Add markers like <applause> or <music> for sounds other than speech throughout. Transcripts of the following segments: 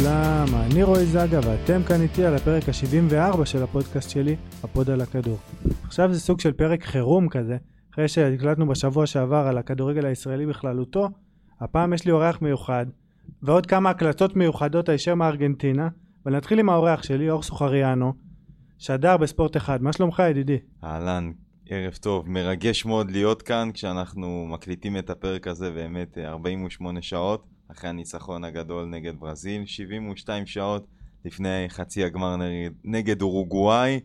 לכולם, אני רועי זגה ואתם כאן איתי על הפרק ה-74 של הפודקאסט שלי, הפוד על הכדור. עכשיו זה סוג של פרק חירום כזה, אחרי שהקלטנו בשבוע שעבר על הכדורגל הישראלי בכללותו, הפעם יש לי אורח מיוחד, ועוד כמה הקלטות מיוחדות הישר מארגנטינה, אבל נתחיל עם האורח שלי, אור סוחריאנו, שדר בספורט אחד, מה שלומך ידידי? אהלן, ערב טוב, מרגש מאוד להיות כאן כשאנחנו מקליטים את הפרק הזה באמת 48 שעות אחרי הניצחון הגדול נגד ברזיל, 72 שעות לפני חצי הגמר נגד, נגד אורוגוואי.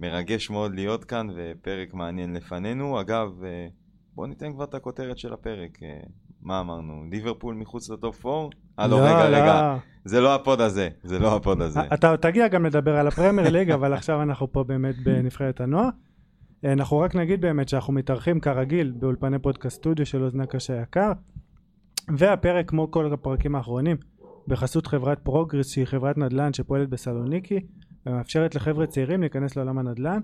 מרגש מאוד להיות כאן ופרק מעניין לפנינו. אגב, אה, בואו ניתן כבר את הכותרת של הפרק. אה, מה אמרנו? ליברפול מחוץ לטופ 4? אה לא, רגע, לא. רגע. זה לא הפוד הזה, זה לא הפוד הזה. אתה תגיע גם לדבר על הפרמייר ליג, אבל עכשיו אנחנו פה באמת בנבחרת הנוער. אה, אנחנו רק נגיד באמת שאנחנו מתארחים כרגיל באולפני פודקאסט סטודיו של אוזנה קשה יקר והפרק כמו כל הפרקים האחרונים בחסות חברת פרוגרס שהיא חברת נדל"ן שפועלת בסלוניקי ומאפשרת לחבר'ה צעירים להיכנס לעולם הנדל"ן.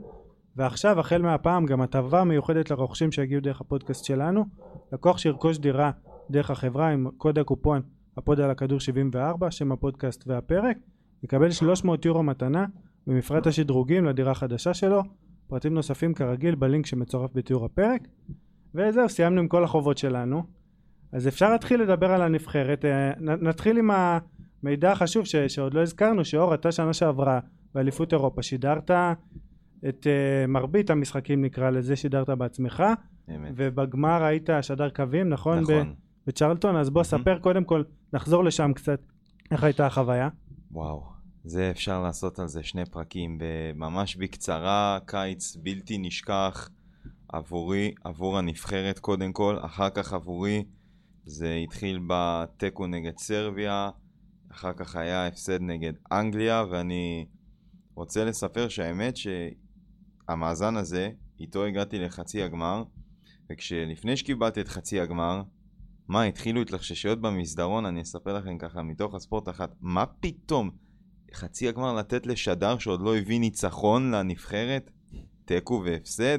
ועכשיו החל מהפעם גם הטבה מיוחדת לרוכשים שהגיעו דרך הפודקאסט שלנו. לקוח שירכוש דירה דרך החברה עם קוד הקופון הפוד על הכדור 74 שם הפודקאסט והפרק יקבל 300 יורו מתנה במפרט השדרוגים לדירה החדשה שלו. פרטים נוספים כרגיל בלינק שמצורף בתיאור הפרק. וזהו סיימנו עם כל החובות שלנו אז אפשר להתחיל לדבר על הנבחרת. אה, נתחיל עם המידע החשוב ש, שעוד לא הזכרנו שאור אתה שנה שעברה באליפות אירופה שידרת את uh, מרבית המשחקים נקרא לזה שידרת בעצמך. אמת. ובגמר היית שדר קווים נכון? נכון. בצ'רלטון? אז בוא ספר קודם כל נחזור לשם קצת. איך הייתה החוויה? וואו זה אפשר לעשות על זה שני פרקים. ממש בקצרה, קיץ בלתי נשכח עבורי, עבור הנבחרת קודם כל, אחר כך עבורי זה התחיל בתיקו נגד סרביה, אחר כך היה הפסד נגד אנגליה, ואני רוצה לספר שהאמת שהמאזן הזה, איתו הגעתי לחצי הגמר, וכשלפני שקיבלתי את חצי הגמר, מה, התחילו התלחששויות במסדרון, אני אספר לכם ככה מתוך הספורט אחת, מה פתאום? חצי הגמר לתת לשדר שעוד לא הביא ניצחון לנבחרת, תיקו והפסד,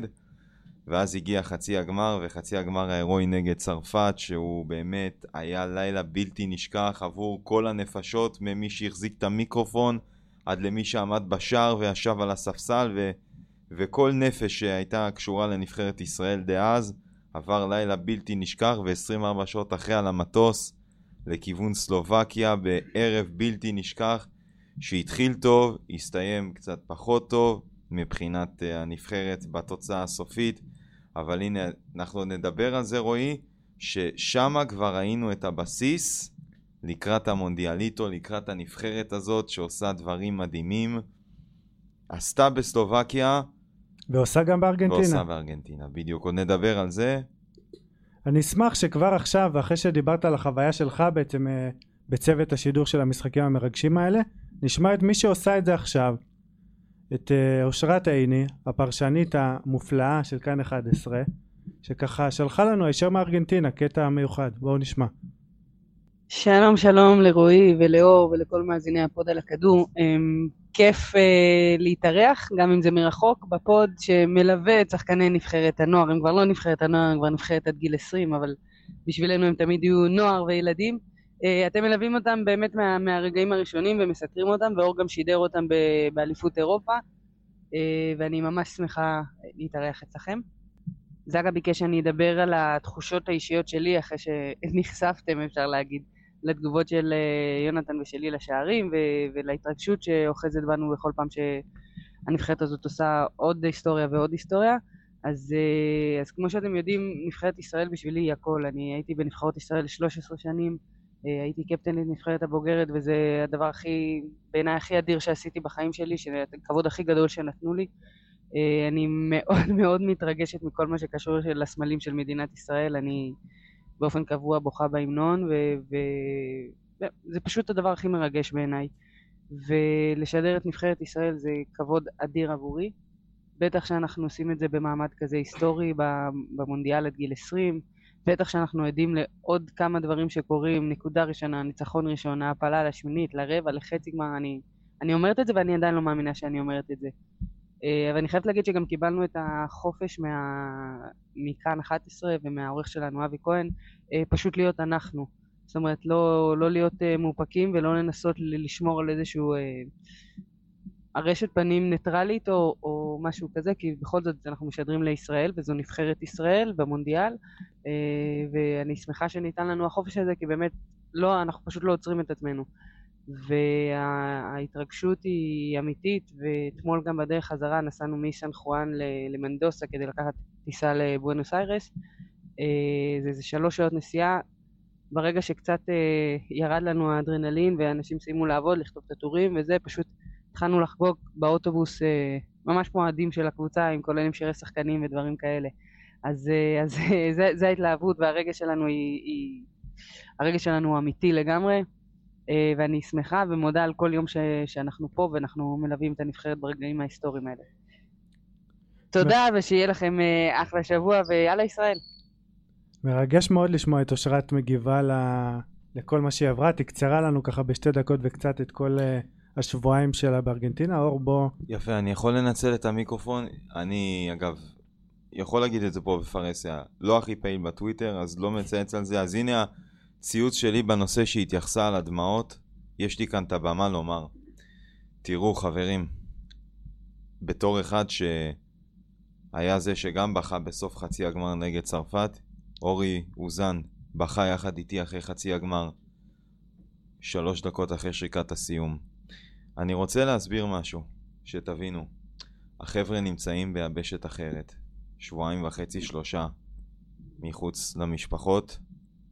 ואז הגיע חצי הגמר, וחצי הגמר ההירואי נגד צרפת, שהוא באמת היה לילה בלתי נשכח עבור כל הנפשות, ממי שהחזיק את המיקרופון עד למי שעמד בשער וישב על הספסל, ו... וכל נפש שהייתה קשורה לנבחרת ישראל דאז, עבר לילה בלתי נשכח, ו-24 שעות אחרי על המטוס לכיוון סלובקיה בערב בלתי נשכח. שהתחיל טוב, הסתיים קצת פחות טוב מבחינת uh, הנבחרת בתוצאה הסופית, אבל הנה, אנחנו נדבר על זה, רועי, ששם כבר ראינו את הבסיס לקראת המונדיאליטו, לקראת הנבחרת הזאת שעושה דברים מדהימים. עשתה בסלובקיה. ועושה גם בארגנטינה. ועושה בארגנטינה, בדיוק. עוד נדבר על זה. אני אשמח שכבר עכשיו, אחרי שדיברת על החוויה שלך בעצם אה, בצוות השידור של המשחקים המרגשים האלה, נשמע את מי שעושה את זה עכשיו, את אה, אושרת עיני, הפרשנית המופלאה של כאן 11, שככה שלחה לנו הישר מארגנטינה קטע מיוחד, בואו נשמע. שלום שלום לרועי ולאור ולכל מאזיני הפוד על הכדור. אמ, כיף אה, להתארח, גם אם זה מרחוק, בפוד שמלווה את שחקני נבחרת הנוער. הם כבר לא נבחרת הנוער, הם כבר נבחרת עד גיל 20, אבל בשבילנו הם תמיד יהיו נוער וילדים. אה, אתם מלווים אותם באמת מה, מהרגעים הראשונים ומסקרים אותם, ואור גם שידר אותם באליפות אירופה, אה, ואני ממש שמחה להתארח אצלכם. זגה ביקש שאני אדבר על התחושות האישיות שלי אחרי שנחשפתם, אפשר להגיד, לתגובות של אה, יונתן ושלי לשערים ולהתרגשות שאוחזת בנו בכל פעם שהנבחרת הזאת עושה עוד היסטוריה ועוד היסטוריה. אז, אז כמו שאתם יודעים, נבחרת ישראל בשבילי היא הכל. אני הייתי בנבחרות ישראל 13 שנים, הייתי קפטנית נבחרת הבוגרת וזה הדבר הכי, בעיניי הכי אדיר שעשיתי בחיים שלי, שזה הכבוד הכי גדול שנתנו לי. אה, אני מאוד <laughs> מאוד מתרגשת מכל מה שקשור לסמלים של מדינת ישראל, אני באופן קבוע בוכה בהמנון וזה פשוט הדבר הכי מרגש בעיניי. ולשדר את נבחרת ישראל זה כבוד אדיר עבורי, בטח שאנחנו עושים את זה במעמד כזה היסטורי במונדיאל עד גיל 20 בטח שאנחנו עדים לעוד כמה דברים שקורים, נקודה ראשונה, ניצחון ראשון, העפלה לשמינית, לרבע, לחצי גמר, אני, אני אומרת את זה ואני עדיין לא מאמינה שאני אומרת את זה. אה, אבל אני חייבת להגיד שגם קיבלנו את החופש מה... מכאן 11 ומהעורך שלנו אבי כהן, אה, פשוט להיות אנחנו. זאת אומרת, לא, לא להיות uh, מאופקים ולא לנסות לשמור על איזשהו הרשת פנים ניטרלית או, או משהו כזה, כי בכל זאת אנחנו משדרים לישראל וזו נבחרת ישראל במונדיאל, uh, ואני שמחה שניתן לנו החופש הזה, כי באמת, לא, אנחנו פשוט לא עוצרים את עצמנו. וההתרגשות היא אמיתית, ואתמול גם בדרך חזרה נסענו מסן חואן למנדוסה כדי לקחת טיסה לבואנוס איירס. אה, זה איזה שלוש שעות נסיעה. ברגע שקצת אה, ירד לנו האדרנלין ואנשים סיימו לעבוד, לכתוב את הטורים וזה, פשוט התחלנו לחגוג באוטובוס אה, ממש כמו האוהדים של הקבוצה, עם כוללים שירי שחקנים ודברים כאלה. אז, אז זה, זה ההתלהבות והרגש שלנו היא, היא... הרגש שלנו הוא אמיתי לגמרי. אה, ואני שמחה ומודה על כל יום ש, שאנחנו פה ואנחנו מלווים את הנבחרת ברגעים ההיסטוריים האלה. תודה ושיהיה לכם אה, אחלה שבוע ויאללה ישראל. מרגש מאוד לשמוע את אושרת מגיבה ל... לכל מה שהיא עברה, תקצרה לנו ככה בשתי דקות וקצת את כל השבועיים שלה בארגנטינה, אור בוא. יפה, אני יכול לנצל את המיקרופון, אני אגב יכול להגיד את זה פה בפרהסיה, לא הכי פעיל בטוויטר, אז לא מצייץ על זה, אז הנה ציוץ שלי בנושא שהתייחסה על הדמעות, יש לי כאן את הבמה לומר. תראו חברים, בתור אחד שהיה זה שגם בכה בסוף חצי הגמר נגד צרפת, אורי אוזן בכה יחד איתי אחרי חצי הגמר, שלוש דקות אחרי שריקת הסיום. אני רוצה להסביר משהו, שתבינו. החבר'ה נמצאים ביבשת אחרת, שבועיים וחצי, שלושה, מחוץ למשפחות,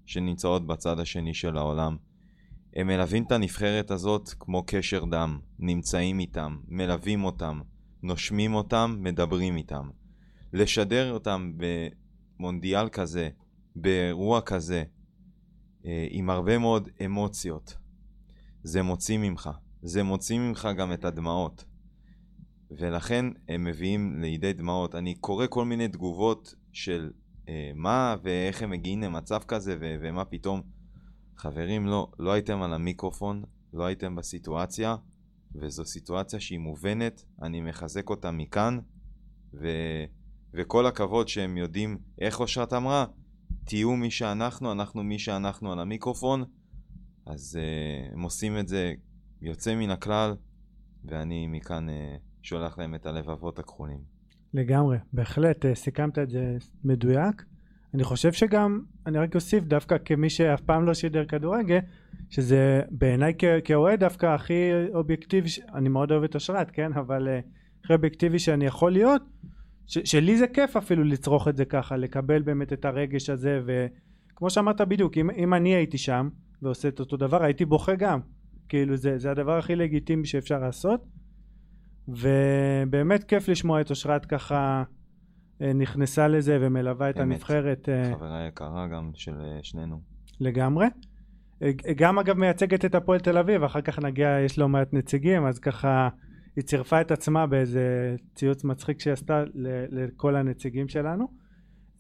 שנמצאות בצד השני של העולם. הם מלווים את הנבחרת הזאת כמו קשר דם, נמצאים איתם, מלווים אותם, נושמים אותם, מדברים איתם. לשדר אותם במונדיאל כזה, באירוע כזה, אה, עם הרבה מאוד אמוציות, זה מוציא ממך. זה מוציא ממך גם את הדמעות. ולכן הם מביאים לידי דמעות. אני קורא כל מיני תגובות של אה, מה ואיך הם מגיעים למצב כזה ו- ומה פתאום. חברים, לא, לא הייתם על המיקרופון, לא הייתם בסיטואציה, וזו סיטואציה שהיא מובנת, אני מחזק אותה מכאן, ו- וכל הכבוד שהם יודעים איך אושרת אמרה, תהיו מי שאנחנו, אנחנו מי שאנחנו על המיקרופון, אז uh, הם עושים את זה יוצא מן הכלל, ואני מכאן uh, שולח להם את הלבבות הכחולים. לגמרי, בהחלט, אה, סיכמת את זה מדויק. אני חושב שגם, אני רק אוסיף דווקא כמי שאף פעם לא שידר כדורגל, שזה בעיניי כאוהד דווקא הכי אובייקטיבי, אני מאוד אוהב את אשרת, כן? אבל אה, הכי אובייקטיבי שאני יכול להיות, שלי זה כיף אפילו לצרוך את זה ככה, לקבל באמת את הרגש הזה, וכמו שאמרת בדיוק, אם, אם אני הייתי שם ועושה את אותו דבר, הייתי בוכה גם. כאילו זה, זה הדבר הכי לגיטימי שאפשר לעשות. ובאמת כיף לשמוע את אושרת ככה אה, נכנסה לזה ומלווה את אמת. הנבחרת. אה, חברה יקרה גם של אה, שנינו. לגמרי. גם אגב מייצגת את הפועל תל אביב, אחר כך נגיע, יש לא מעט נציגים, אז ככה היא צירפה את עצמה באיזה ציוץ מצחיק שהיא עשתה לכל הנציגים שלנו.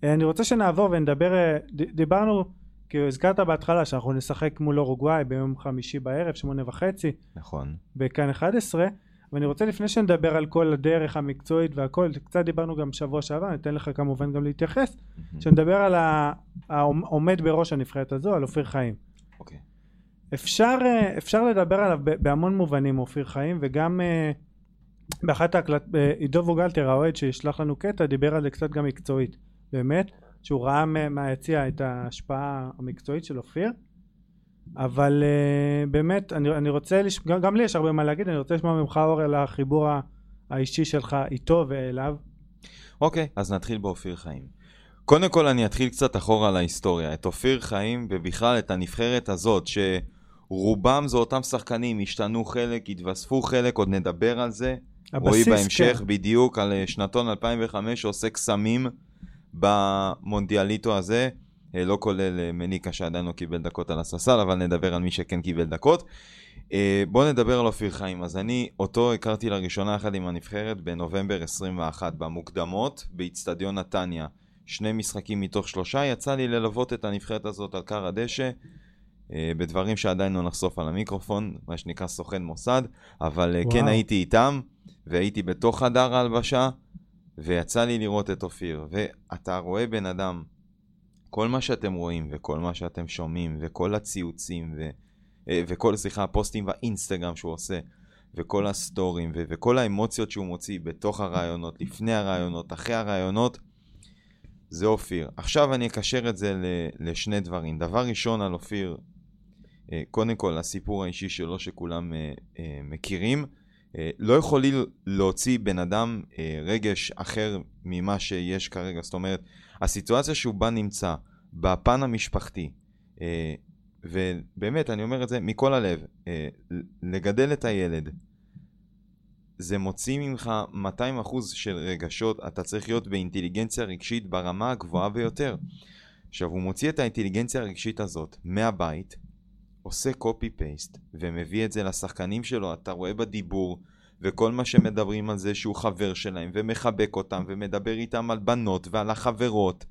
אני רוצה שנעבור ונדבר, דיברנו, כי הזכרת בהתחלה שאנחנו נשחק מול אורוגוואי ביום חמישי בערב, שמונה וחצי. נכון. בכאן 11. ואני רוצה לפני שנדבר על כל הדרך המקצועית והכל, קצת דיברנו גם שבוע שעבר, אני אתן לך כמובן גם להתייחס, שנדבר על העומד בראש הנבחרת הזו, על אופיר חיים. אוקיי. אפשר, אה, אפשר לדבר עליו בהמון מובנים, אופיר חיים, וגם אה, באחת ההקלט... אה, עידו ווגלטר, האוהד שישלח לנו קטע, דיבר על זה קצת גם מקצועית, באמת, שהוא ראה מהיציע את ההשפעה המקצועית של אופיר. אבל uh, באמת אני, אני רוצה, לש... גם, גם לי יש הרבה מה להגיד, אני רוצה לשמוע ממך אור על החיבור האישי שלך איתו ואליו. אוקיי, okay, אז נתחיל באופיר חיים. קודם כל אני אתחיל קצת אחורה על ההיסטוריה. את אופיר חיים ובכלל את הנבחרת הזאת, שרובם זה אותם שחקנים, השתנו חלק, התווספו חלק, עוד נדבר על זה. הבסיס, רואי בהמשך כן. בדיוק על אה, שנתון 2005 שעוסק סמים במונדיאליטו הזה. אה, לא כולל אה, מניקה שעדיין לא קיבל דקות על הספסל, אבל נדבר על מי שכן קיבל דקות. אה, בואו נדבר על אופיר חיים. אז אני, אותו הכרתי לראשונה יחד עם הנבחרת בנובמבר 21, במוקדמות, באיצטדיון נתניה. שני משחקים מתוך שלושה, יצא לי ללוות את הנבחרת הזאת על קר הדשא. בדברים שעדיין לא נחשוף על המיקרופון, מה שנקרא סוכן מוסד, אבל כן וואו. כן הייתי איתם, והייתי בתוך חדר ההלבשה, ויצא לי לראות את אופיר. ואתה רואה בן אדם כל מה שאתם רואים וכל מה שאתם שומעים וכל הציוצים ו... אה, וכל, סליחה, הפוסטים באינסטגרם שהוא עושה וכל הסטורים ו... וכל האמוציות שהוא מוציא בתוך הרעיונות, לפני הרעיונות, אחרי הרעיונות, זה אופיר. עכשיו אני אקשר את זה ל... לשני דברים. דבר ראשון על אופיר, אה, קודם כל הסיפור האישי שלו שכולם אה, מכירים. לא יכולי להוציא בן אדם רגש אחר ממה שיש כרגע. זאת אומרת, הסיטואציה שהוא בה נמצא, בפן המשפחתי, אה, ובאמת, אני אומר את זה מכל הלב, אה, לגדל את הילד, זה מוציא ממך 200% של רגשות, אתה צריך להיות באינטליגנציה רגשית ברמה הגבוהה ביותר. עכשיו, הוא מוציא את האינטליגנציה הרגשית הזאת מהבית, עושה קופי פייסט, ומביא את זה לשחקנים שלו, אתה רואה בדיבור, וכל מה שמדברים על זה שהוא חבר שלהם, ומחבק אותם, ומדבר איתם על בנות, ועל החברות,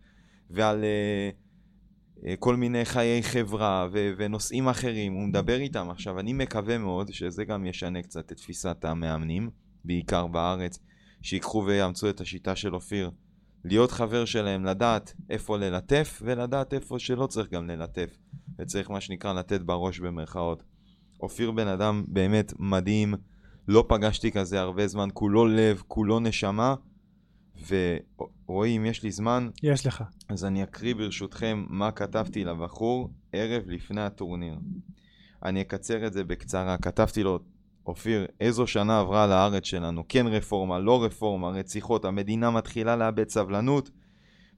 ועל uh, uh, כל מיני חיי חברה, ו- ונושאים אחרים, הוא מדבר איתם. עכשיו, אני מקווה מאוד שזה גם ישנה קצת את תפיסת המאמנים, בעיקר בארץ, שיקחו ויאמצו את השיטה של אופיר. להיות חבר שלהם, לדעת איפה ללטף, ולדעת איפה שלא צריך גם ללטף. וצריך מה שנקרא לתת בראש במרכאות. אופיר בן אדם באמת מדהים. לא פגשתי כזה הרבה זמן, כולו לב, כולו נשמה. ורועי, אם יש לי זמן, יש לך. אז אני אקריא ברשותכם מה כתבתי לבחור ערב לפני הטורניר. אני אקצר את זה בקצרה. כתבתי לו, אופיר, איזו שנה עברה לארץ שלנו? כן רפורמה, לא רפורמה, רציחות, המדינה מתחילה לאבד סבלנות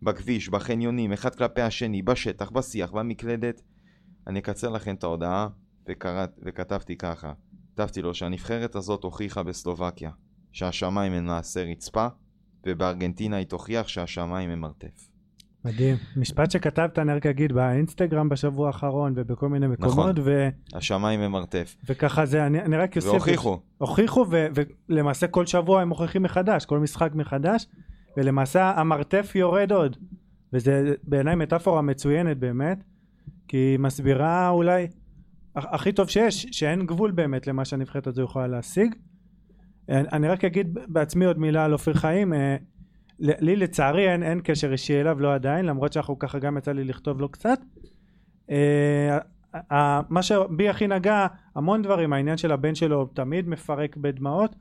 בכביש, בחניונים, אחד כלפי השני, בשטח, בשיח, במקלדת. אני אקצר לכם את ההודעה, וקראת, וכתבתי ככה. כתבתי לו שהנבחרת הזאת הוכיחה בסלובקיה שהשמיים הם מעשה רצפה, ובארגנטינה היא תוכיח שהשמיים הם מרתף. מדהים. משפט שכתבת, אני רק אגיד, באינסטגרם בשבוע האחרון ובכל מיני מקומות. נכון, ו... השמיים הם מרתף. וככה זה, אני, אני רק אוסיף... והוכיחו. הוכיחו, ו- ולמעשה כל שבוע הם מוכיחים מחדש, כל משחק מחדש, ולמעשה המרתף יורד עוד. וזה בעיניי מטאפורה מצוינת באמת, כי היא מסבירה אולי הכי טוב שיש, שאין גבול באמת למה שהנבחרת הזו יכולה להשיג. אני רק אגיד בעצמי עוד מילה על אופיר חיים, אה, לי לצערי אין, אין קשר אישי אליו, לא עדיין, למרות שאנחנו ככה גם יצא לי לכתוב לו קצת. אה, מה שבי הכי נגע, המון דברים, העניין של הבן שלו תמיד מפרק בדמעות,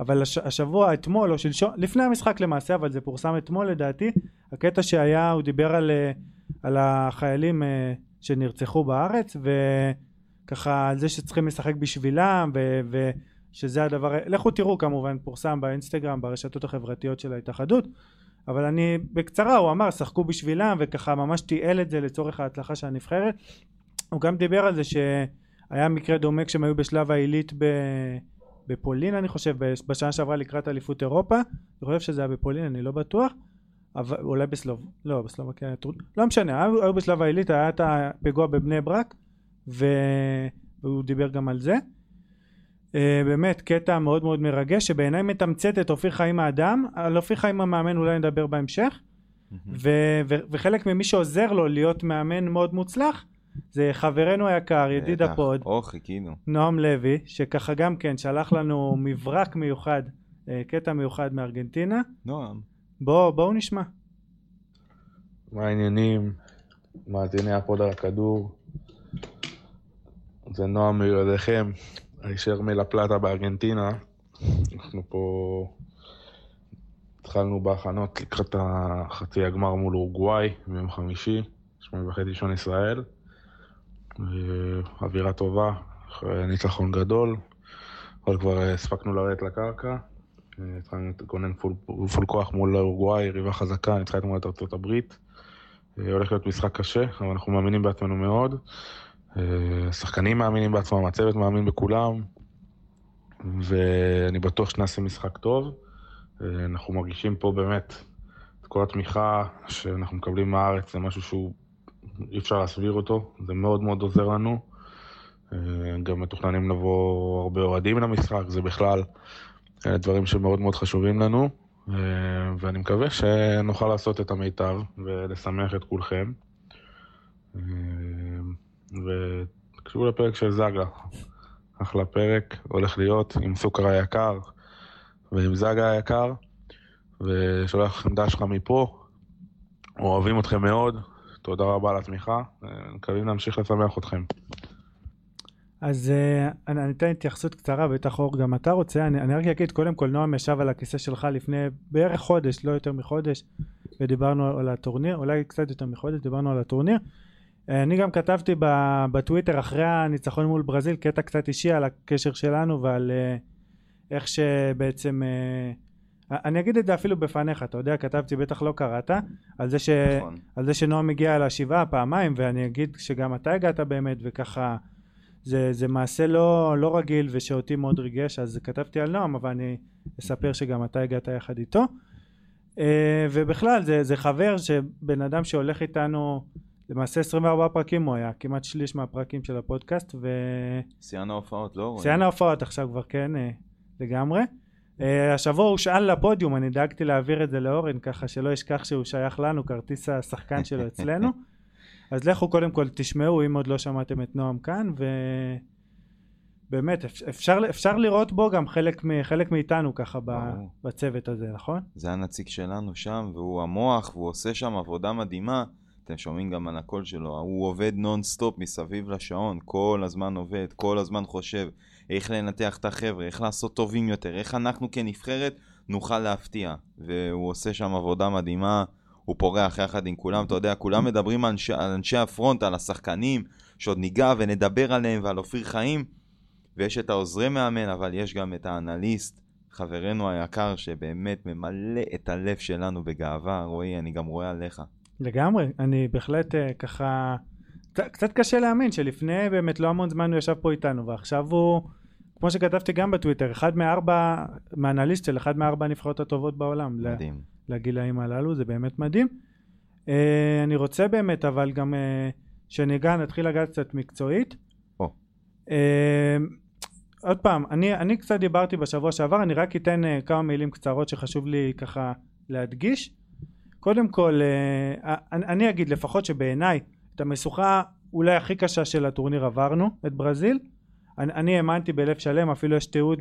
אבל השבוע, אתמול או שלשום, לפני המשחק למעשה, אבל זה פורסם אתמול לדעתי, הקטע שהיה, הוא דיבר על, אה, על החיילים שנרצחו בארץ, ו... ככה על זה שצריכים לשחק בשבילם ו- ושזה הדבר, לכו תראו כמובן פורסם באינסטגרם ברשתות החברתיות של ההתאחדות אבל אני בקצרה הוא אמר שחקו בשבילם וככה ממש תיעל את זה לצורך ההצלחה של הנבחרת. הוא גם דיבר על זה שהיה מקרה דומה כשהם היו בשלב העילית ב... בפולין אני חושב בשנה שעברה לקראת אליפות אירופה. אני חושב שזה היה בפולין אני לא בטוח אבל אולי בסלוב לא בסלובקיה לא משנה. היו בשלב העילית היה את הפיגוע בבני ברק והוא דיבר גם על זה. אה, באמת קטע מאוד מאוד מרגש שבעיניי מתמצת את אופיר חיים האדם על אופיר חיים המאמן אולי נדבר בהמשך ו- ו- וחלק ממי שעוזר לו להיות מאמן מאוד מוצלח זה חברנו היקר ידיד הפוד אחינו. נועם לוי שככה גם כן שלח לנו מברק מיוחד אה, קטע מיוחד מארגנטינה. נועם. בואו בוא נשמע. מה העניינים? מאזיני הפוד על הכדור. זה נועם מילדיכם, הישר מלפלטה בארגנטינה. אנחנו פה התחלנו בהכנות לקראת החצי הגמר מול אורוגוואי ביום חמישי, שמונה וחצי שעון ישראל. אווירה טובה, ניצחון גדול, אבל כבר הספקנו לרדת לקרקע. התחלנו להתגונן פול, פול כוח מול אורוגוואי, יריבה חזקה, ניצחה את ארצות הברית. הולך להיות משחק קשה, אבל אנחנו מאמינים בעצמנו מאוד. השחקנים מאמינים בעצמם, הצוות מאמין בכולם, ואני בטוח שנעשה משחק טוב. אנחנו מרגישים פה באמת את כל התמיכה שאנחנו מקבלים מהארץ, זה משהו שהוא אי אפשר להסביר אותו, זה מאוד מאוד עוזר לנו. גם מתוכננים לבוא הרבה אוהדים למשחק, זה בכלל דברים שמאוד מאוד חשובים לנו, ואני מקווה שנוכל לעשות את המיטב ולשמח את כולכם. ותקשיבו לפרק של זאגה. אחלה פרק, הולך להיות עם סוכר היקר ועם זאגה היקר, ושולח דש לך מפה. אוהבים אתכם מאוד, תודה רבה על התמיכה, מקווים להמשיך לשמח אתכם. אז uh, אני אתן התייחסות קצרה, בטח אור גם אתה רוצה, אני, אני רק אגיד, קודם כל נועם ישב על הכיסא שלך לפני בערך חודש, לא יותר מחודש, ודיברנו על הטורניר, אולי קצת יותר מחודש, דיברנו על הטורניר. Uh, אני גם כתבתי בטוויטר אחרי הניצחון מול ברזיל קטע קצת אישי על הקשר שלנו ועל uh, איך שבעצם, uh, אני אגיד את זה אפילו בפניך, אתה יודע, כתבתי, בטח לא קראת, על זה, ש, נכון. על זה שנועם הגיע לשבעה פעמיים, ואני אגיד שגם אתה הגעת באמת, וככה... זה, זה מעשה לא, לא רגיל ושאותי מאוד ריגש אז כתבתי על נועם אבל אני אספר שגם אתה הגעת יחד איתו ובכלל זה, זה חבר שבן אדם שהולך איתנו למעשה 24 פרקים הוא היה כמעט שליש מהפרקים של הפודקאסט שיאן ההופעות, לא רואים. ושיאן ההופעות עכשיו כבר כן uh, לגמרי אה, השבוע הושאל לפודיום אני דאגתי להעביר את זה לאורן ככה שלא ישכח שהוא שייך לנו כרטיס השחקן שלו <laughs> אצלנו אז לכו קודם כל תשמעו אם עוד לא שמעתם את נועם כאן ובאמת אפשר, אפשר לראות בו גם חלק, מ, חלק מאיתנו ככה ב. בצוות הזה נכון? זה הנציג שלנו שם, והוא המוח, והוא עושה שם עבודה מדהימה. אתם שומעים גם על הקול שלו, הוא עובד נונסטופ מסביב לשעון, כל הזמן עובד, כל הזמן חושב איך לנתח את החבר'ה, איך לעשות טובים יותר, איך אנחנו כנבחרת נוכל להפתיע. והוא עושה שם עבודה מדהימה, הוא פורח יחד עם כולם, אתה יודע, כולם מדברים על אנשי, על אנשי הפרונט, על השחקנים, שעוד ניגע ונדבר עליהם ועל אופיר חיים, ויש את העוזרי מאמן, אבל יש גם את האנליסט, חברנו היקר, שבאמת ממלא את הלב שלנו בגאווה. רועי, אני גם רואה עליך. לגמרי אני בהחלט uh, ככה קצת- קשה להאמין שלפני באמת לא המון זמן הוא ישב פה איתנו ועכשיו הוא כמו שכתבתי גם בטוויטר אחד מארבע מאנליסט של אחד מארבע הנבחרות הטובות בעולם מדהים. לגילאים הללו זה באמת מדהים uh, אני רוצה באמת אבל גם uh, שניגע נתחיל לגעת קצת מקצועית או. uh, עוד פעם אני, אני קצת דיברתי בשבוע שעבר אני רק אתן uh, כמה מילים קצרות שחשוב לי ככה להדגיש קודם כל אה, אני, אגיד לפחות שבעיניי את המשוכה אולי הכי קשה של הטורניר עברנו את ברזיל. אני, אני האמנתי בלב שלם אפילו יש תיעוד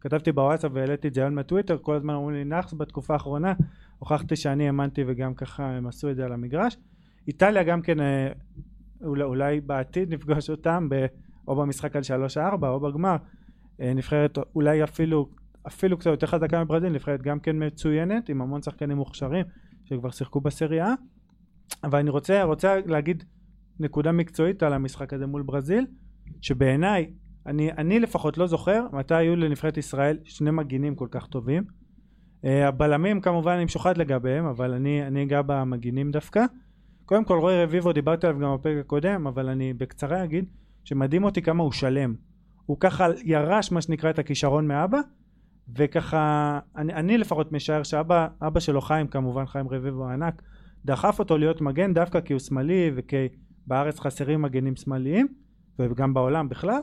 כתבתי בוואטסאפ והעליתי את זה היום בטוויטר כל הזמן אומרים לי נאחס בתקופה האחרונה. הוכחתי שאני האמנתי וגם ככה הם עשו את זה על המגרש. איטליה גם כן אה, אולי, אולי בעתיד נפגוש אותם ב, או במשחק על 3-4 או בגמר. אה, נבחרת אולי אפילו אפילו קצת יותר חזקה מברזיל, נבחרת גם כן מצוינת, עם המון שחקנים מוכשרים שכבר שיחקו בסריה אבל אני רוצה, רוצה להגיד נקודה מקצועית על המשחק הזה מול ברזיל, שבעיניי, אני, אני לפחות לא זוכר מתי היו לנבחרת ישראל שני מגינים כל כך טובים. אה, הבלמים כמובן אני משוחד לגביהם, אבל אני, אני אגע במגינים דווקא. קודם כל רוי רביבו דיברתי עליו גם בפרק הקודם, אבל אני בקצרה אגיד שמדהים אותי כמה הוא שלם. הוא ככה ירש מה שנקרא את הכישרון מאבא, וככה אני, אני לפחות משער שאבא אבא שלו חיים כמובן חיים רביבו הענק דחף אותו להיות מגן דווקא כי הוא שמאלי וכי בארץ חסרים מגנים שמאליים וגם בעולם בכלל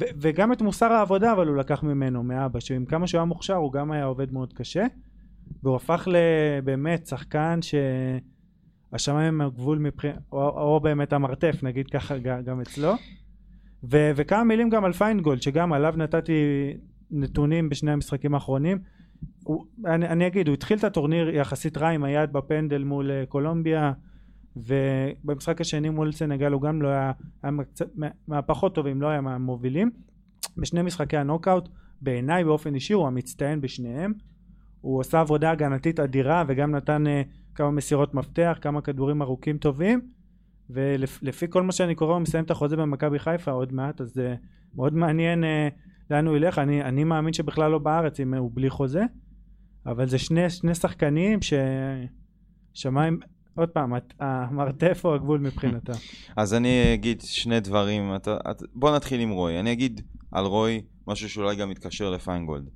ו- וגם את מוסר העבודה אבל הוא לקח ממנו מאבא שעם כמה שהוא היה מוכשר הוא גם היה עובד מאוד קשה והוא הפך לבאמת שחקן שהשמיים הם הגבול מבחינת או, או באמת המרתף נגיד ככה גם אצלו ו- וכמה מילים גם על פיינגולד שגם עליו נתתי נתונים בשני המשחקים האחרונים. הוא, אני, אני אגיד הוא התחיל את הטורניר יחסית רע עם היד בפנדל מול אה, קולומביה ובמשחק השני מול סנגל הוא גם לא היה, היה מה- מהפחות טובים לא היה מהמובילים. בשני משחקי הנוקאוט בעיניי באופן אישי הוא המצטיין בשניהם. הוא עושה עבודה הגנתית אדירה וגם נתן אה, כמה מסירות מפתח כמה כדורים ארוכים טובים. ולפי כל מה שאני קורא הוא מסיים את החוזה במכבי חיפה עוד מעט אז uh, מאוד מעניין uh, לאן הוא ילך אני, אני מאמין שבכלל לא בארץ אם הוא בלי חוזה אבל זה שני, שני שחקנים ששמיים עוד פעם המרתף הוא הגבול מבחינתם <laughs> אז אני אגיד שני דברים, אתה, את, בוא נתחיל עם רוי. אני אגיד על רוי משהו שאולי גם מתקשר לפיינגולד.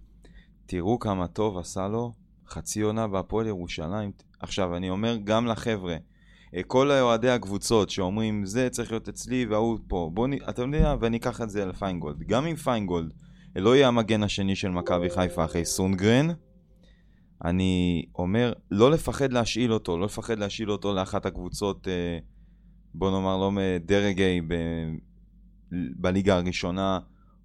תראו כמה טוב עשה לו חצי עונה בהפועל ירושלים. עכשיו, אני אומר גם לחבר'ה, כל אוהדי הקבוצות שאומרים זה צריך להיות אצלי וההוא פה, בוא נ... אתה יודע, ואני אקח את זה לפיינגולד. גם אם פיינגולד לא יהיה המגן השני של מכבי חיפה אחרי סונגרן, אני אומר לא לפחד להשאיל אותו, לא לפחד להשאיל אותו לאחת הקבוצות, אה, בוא נאמר לא מדרג A ב- בליגה הראשונה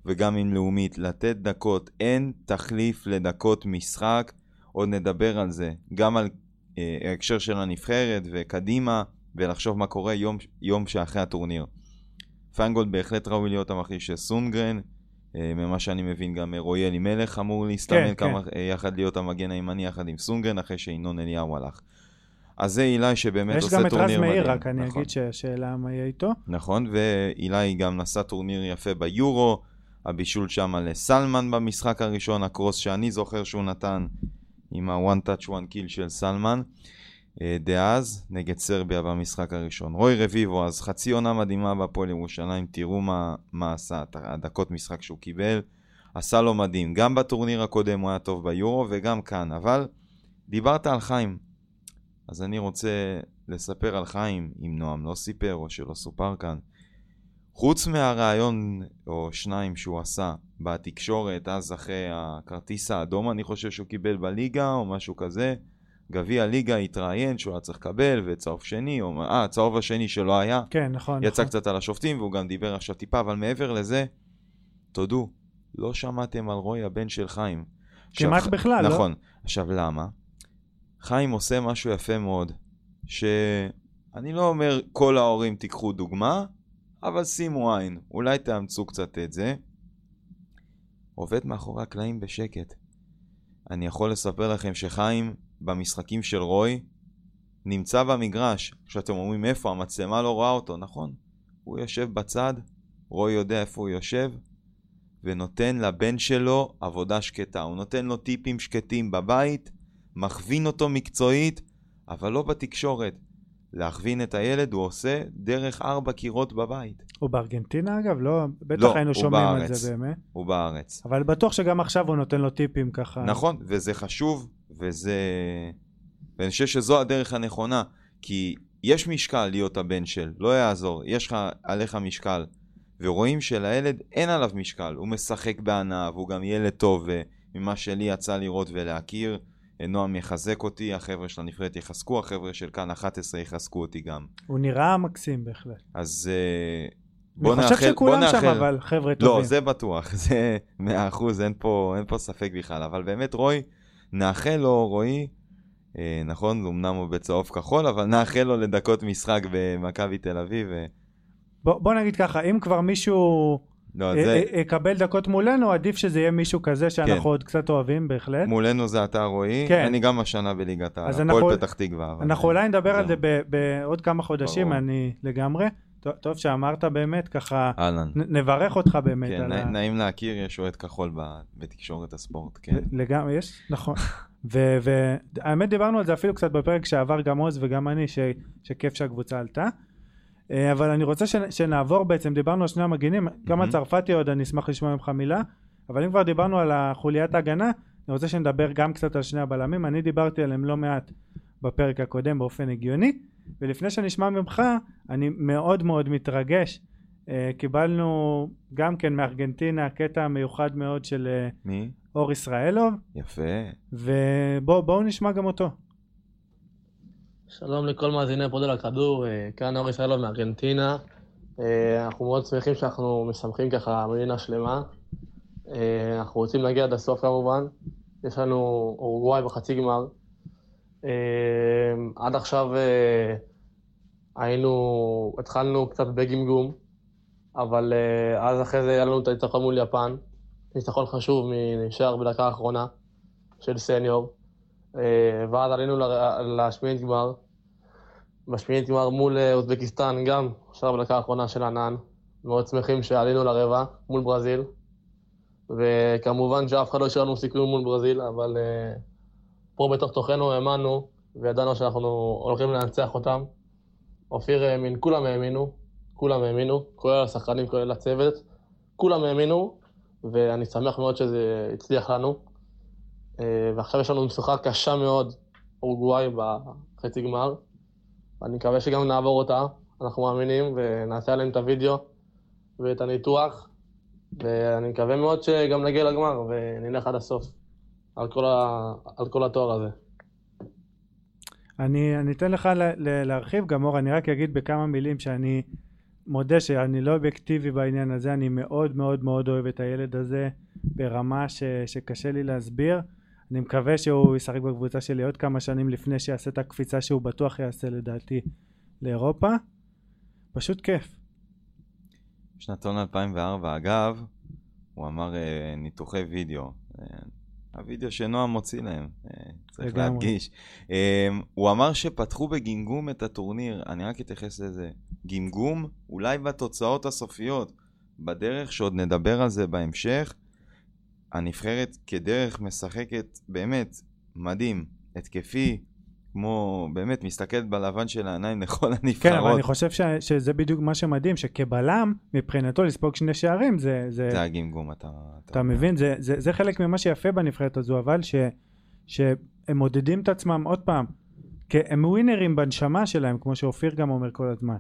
וגם עם לאומית, לתת דקות, אין תחליף לדקות משחק, עוד נדבר על זה, גם על אה, ההקשר של הנבחרת וקדימה ולחשוב מה קורה יום, יום שאחרי הטורניר. פיינגולד בהחלט ראוי להיות המחליף של סונדגרן, אה, ממה שאני מבין גם רועי אלימלך אמור להסתמן כן, כמה, אה, יחד להיות המגן הימני יחד עם סונדגרן אחרי שינון אליהו הלך. אז זה אילי שבאמת יש עושה גם את רז טורניר מדהים. מאיר, רק אני נכון. אגיד שהשאלה מה יהיה איתו. נכון, ואילי גם עשה טורניר יפה ביורו, הבישול שם לסלמן במשחק הראשון, הקרוס שאני זוכר שהוא נתן עם ה-one touch one kill של סלמן אה, דאז נגד סרביה במשחק הראשון. רוי רביבו, אז חצי עונה מדהימה בהפועל ירושלים, תראו מה, מה עשה, הדקות משחק שהוא קיבל, עשה לו מדהים. גם בטורניר הקודם הוא היה טוב ביורו וגם כאן, אבל דיברת על חיים, אז אני רוצה לספר על חיים, אם נועם לא סיפר או שלא סופר כאן. חוץ מהרעיון או שניים שהוא עשה בתקשורת, אז אחרי הכרטיס האדום אני חושב שהוא קיבל בליגה או משהו כזה, גביע ליגה התראיין שהוא היה צריך לקבל וצהוב שני, או אה, הצהוב השני שלא היה, כן, נכון. יצא נכון. קצת על השופטים והוא גם דיבר עכשיו טיפה, אבל מעבר לזה, תודו, לא שמעתם על רוי הבן של חיים. עכשיו, כמעט בכלל, לא? נכון. עכשיו למה? חיים עושה משהו יפה מאוד, שאני לא אומר כל ההורים תיקחו דוגמה, אבל שימו עין, אולי תאמצו קצת את זה. עובד מאחורי הקלעים בשקט. אני יכול לספר לכם שחיים במשחקים של רוי נמצא במגרש. כשאתם אומרים איפה, המצלמה לא רואה אותו, נכון? הוא יושב בצד, רוי יודע איפה הוא יושב, ונותן לבן שלו עבודה שקטה. הוא נותן לו טיפים שקטים בבית, מכווין אותו מקצועית, אבל לא בתקשורת. להכווין את הילד הוא עושה דרך ארבע קירות בבית. הוא בארגנטינה אגב? לא, בטח לא, היינו הוא שומעים על בארץ. זה באמת. הוא בארץ. אבל בטוח שגם עכשיו הוא נותן לו טיפים ככה. נכון, וזה חשוב, וזה... ואני חושב שזו הדרך הנכונה, כי יש משקל להיות הבן של, לא יעזור, יש לך עליך משקל. ורואים שלילד אין עליו משקל, הוא משחק בהנאה, והוא גם ילד טוב, וממה שלי יצא לראות ולהכיר, נועם יחזק אותי, החבר'ה של הנבחרת יחזקו, החבר'ה של כאן 11 יחזקו אותי גם. הוא נראה מקסים בהחלט. אז אה, בוא אני נאחל, חושב בוא שכולם שם נאחל. אבל חבר'ה טובים. לא, זה בטוח, <laughs> זה מאה אחוז, אין פה, אין פה ספק בכלל, אבל באמת רוי, נאחל לו, רועי, אה, נכון, אמנם הוא בצהוב כחול, אבל נאחל לו לדקות משחק במכבי תל אביב. ו... בוא, בוא נגיד ככה, אם כבר מישהו לא, י- זה, יקבל דקות מולנו, עדיף שזה יהיה מישהו כזה שאנחנו כן. עוד קצת אוהבים בהחלט. מולנו זה אתה רועי, כן. אני גם השנה בליגת העל, הפועל פתח תקווה. אנחנו אולי נדבר על. זה בעוד כמה חודשים. אני לגמרי. טוב- שאמרת באמת, ככה, אהלן. נברך אותך באמת כן, על נע- ה... נעים להכיר, יש אוהד כחול ב- בתקשורת הספורט, כן. לגמרי, יש, נכון. <laughs> והאמת דיברנו על זה אפילו קצת בפרק שעבר גם עוז וגם אני, ש, שכיף שהקבוצה עלתה. אה, אבל אני רוצה שנעבור בעצם, דיברנו על שני המגינים, גם על מהמם. צרפתי עוד אני אשמח לשמוע ממך מילה, אבל אם כבר דיברנו על החוליית ההגנה, אני רוצה שנדבר גם קצת על שני הבלמים, אני דיברתי עליהם לא מעט בפרק הקודם באופן הגיוני, ולפני שנשמע ממך, אני מאוד מאוד מתרגש. אה, קיבלנו גם כן מארגנטינה קטע מיוחד מאוד של אה, מי? אור ישראלוב, יפה. ובואו נשמע גם אותו. שלום לכל מאזיני פודל הכדור, אה, כאן אור ישראלוב מארגנטינה. אה, אנחנו מאוד שמחים שאנחנו משמחים ככה מדינה שלמה. אה, אנחנו רוצים להגיע עד הסוף כמובן. יש לנו אורוגוואי בחצי גמר. עד עכשיו היינו, התחלנו קצת בגמגום, אבל אז אחרי זה היה לנו את הניצחון מול יפן. ניצחון חשוב משער בדקה האחרונה של סניור. אה, ואז עלינו לשמינית גמר. בשמינית גמר מול אה, אוזבקיסטן גם, עכשיו בדקה האחרונה של ענן. מאוד שמחים שעלינו לרבע מול ברזיל. וכמובן שאף אחד לא השאיר לנו סיכוי מול ברזיל, אבל אה, פה בתוך תוכנו האמנו, וידענו שאנחנו הולכים לנצח אותם. אופיר האמין, כולם האמינו, כולם האמינו, כולל השחקנים, כולל הצוות. כולם האמינו, ואני שמח מאוד שזה הצליח לנו. אה, ועכשיו יש לנו משוכה קשה מאוד, אורוגוואי בחצי גמר. ואני מקווה שגם נעבור אותה, אנחנו מאמינים, ונעשה עליהם את הוידאו ואת הניתוח. ואני מקווה מאוד שגם נגיע לגמר ונלך עד הסוף על כל, ה... על כל התואר הזה. אני, אני אתן לך ל, ל, להרחיב גם אור, אני רק אגיד בכמה מילים שאני מודה שאני לא אובייקטיבי בעניין הזה, אני מאוד מאוד מאוד אוהב את הילד הזה ברמה ש, שקשה לי להסביר. אני מקווה שהוא ישחק בקבוצה שלי עוד כמה שנים לפני שיעשה את הקפיצה שהוא בטוח יעשה לדעתי לאירופה. פשוט כיף. שנתון 2004, אגב, הוא אמר אה, ניתוחי וידאו. אה, הוידאו שנועם מוציא להם, אה, צריך לגמרי. להדגיש. אה, הוא אמר שפתחו בגמגום את הטורניר, אני רק אתייחס לזה. גמגום, אולי בתוצאות הסופיות, בדרך שעוד נדבר על זה בהמשך, הנבחרת כדרך משחקת באמת מדהים, התקפי, כמו, באמת, מסתכלת בלבן של העיניים <laughs> לכל הנבחרות. כן, אבל אני חושב ש, שזה בדיוק מה שמדהים, שכבלם, מבחינתו לספוג שני שערים, זה... זה, זה הגמגום, אתה... אתה מבין? זה, זה, זה חלק ממה שיפה בנבחרת הזו, אבל ש, שהם מודדים את עצמם עוד פעם, כי הם ווינרים בנשמה שלהם, כמו שאופיר גם אומר כל הזמן.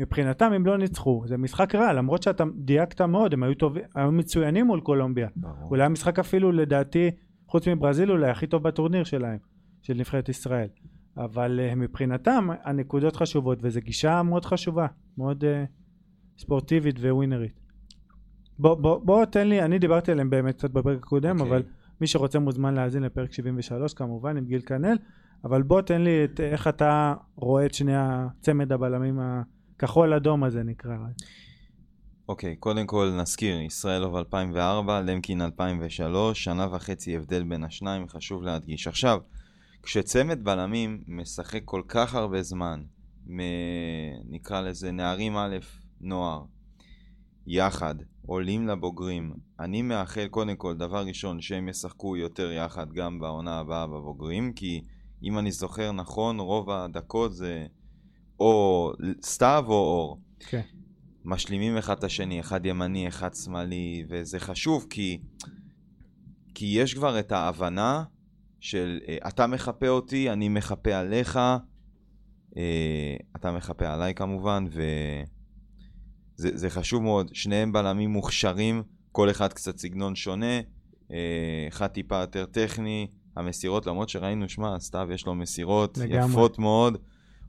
מבחינתם הם לא ניצחו, זה משחק רע, למרות שאתה דייקת מאוד, הם היו, טובים, היו מצוינים מול קולומביה. ברור. אולי המשחק אפילו לדעתי, חוץ מברזיל אולי, הכי טוב בטורניר שלהם, של נבחרת ישראל. אבל uh, מבחינתם הנקודות חשובות, וזו גישה מאוד חשובה, מאוד uh, ספורטיבית וווינרית. בוא, בוא, בוא תן לי, אני דיברתי עליהם באמת קצת בפרק הקודם, אוקיי. אבל מי שרוצה מוזמן להאזין לפרק 73 כמובן עם גיל כנל, אבל בוא תן לי את איך אתה רואה את שני הצמד הבלמים הכחול אדום הזה נקרא. אוקיי, קודם כל נזכיר, ישראלוב 2004, למקין 2003, שנה וחצי הבדל בין השניים, חשוב להדגיש. עכשיו, כשצמד בלמים משחק כל כך הרבה זמן. נקרא לזה נערים א', נוער, יחד, עולים לבוגרים, אני מאחל קודם כל, דבר ראשון, שהם ישחקו יותר יחד גם בעונה הבאה בבוגרים, כי אם אני זוכר נכון, רוב הדקות זה או סתיו או אור. כן. משלימים אחד את השני, אחד ימני, אחד שמאלי, וזה חשוב כי, כי יש כבר את ההבנה של אה, אתה מחפה אותי, אני מחפה עליך, אה, אתה מחפה עליי כמובן, וזה זה חשוב מאוד. שניהם בלמים מוכשרים, כל אחד קצת סגנון שונה, אה, אחד טיפה יותר טכני, המסירות, למרות שראינו, שמע, סתיו יש לו מסירות לגמרי. יפות מאוד,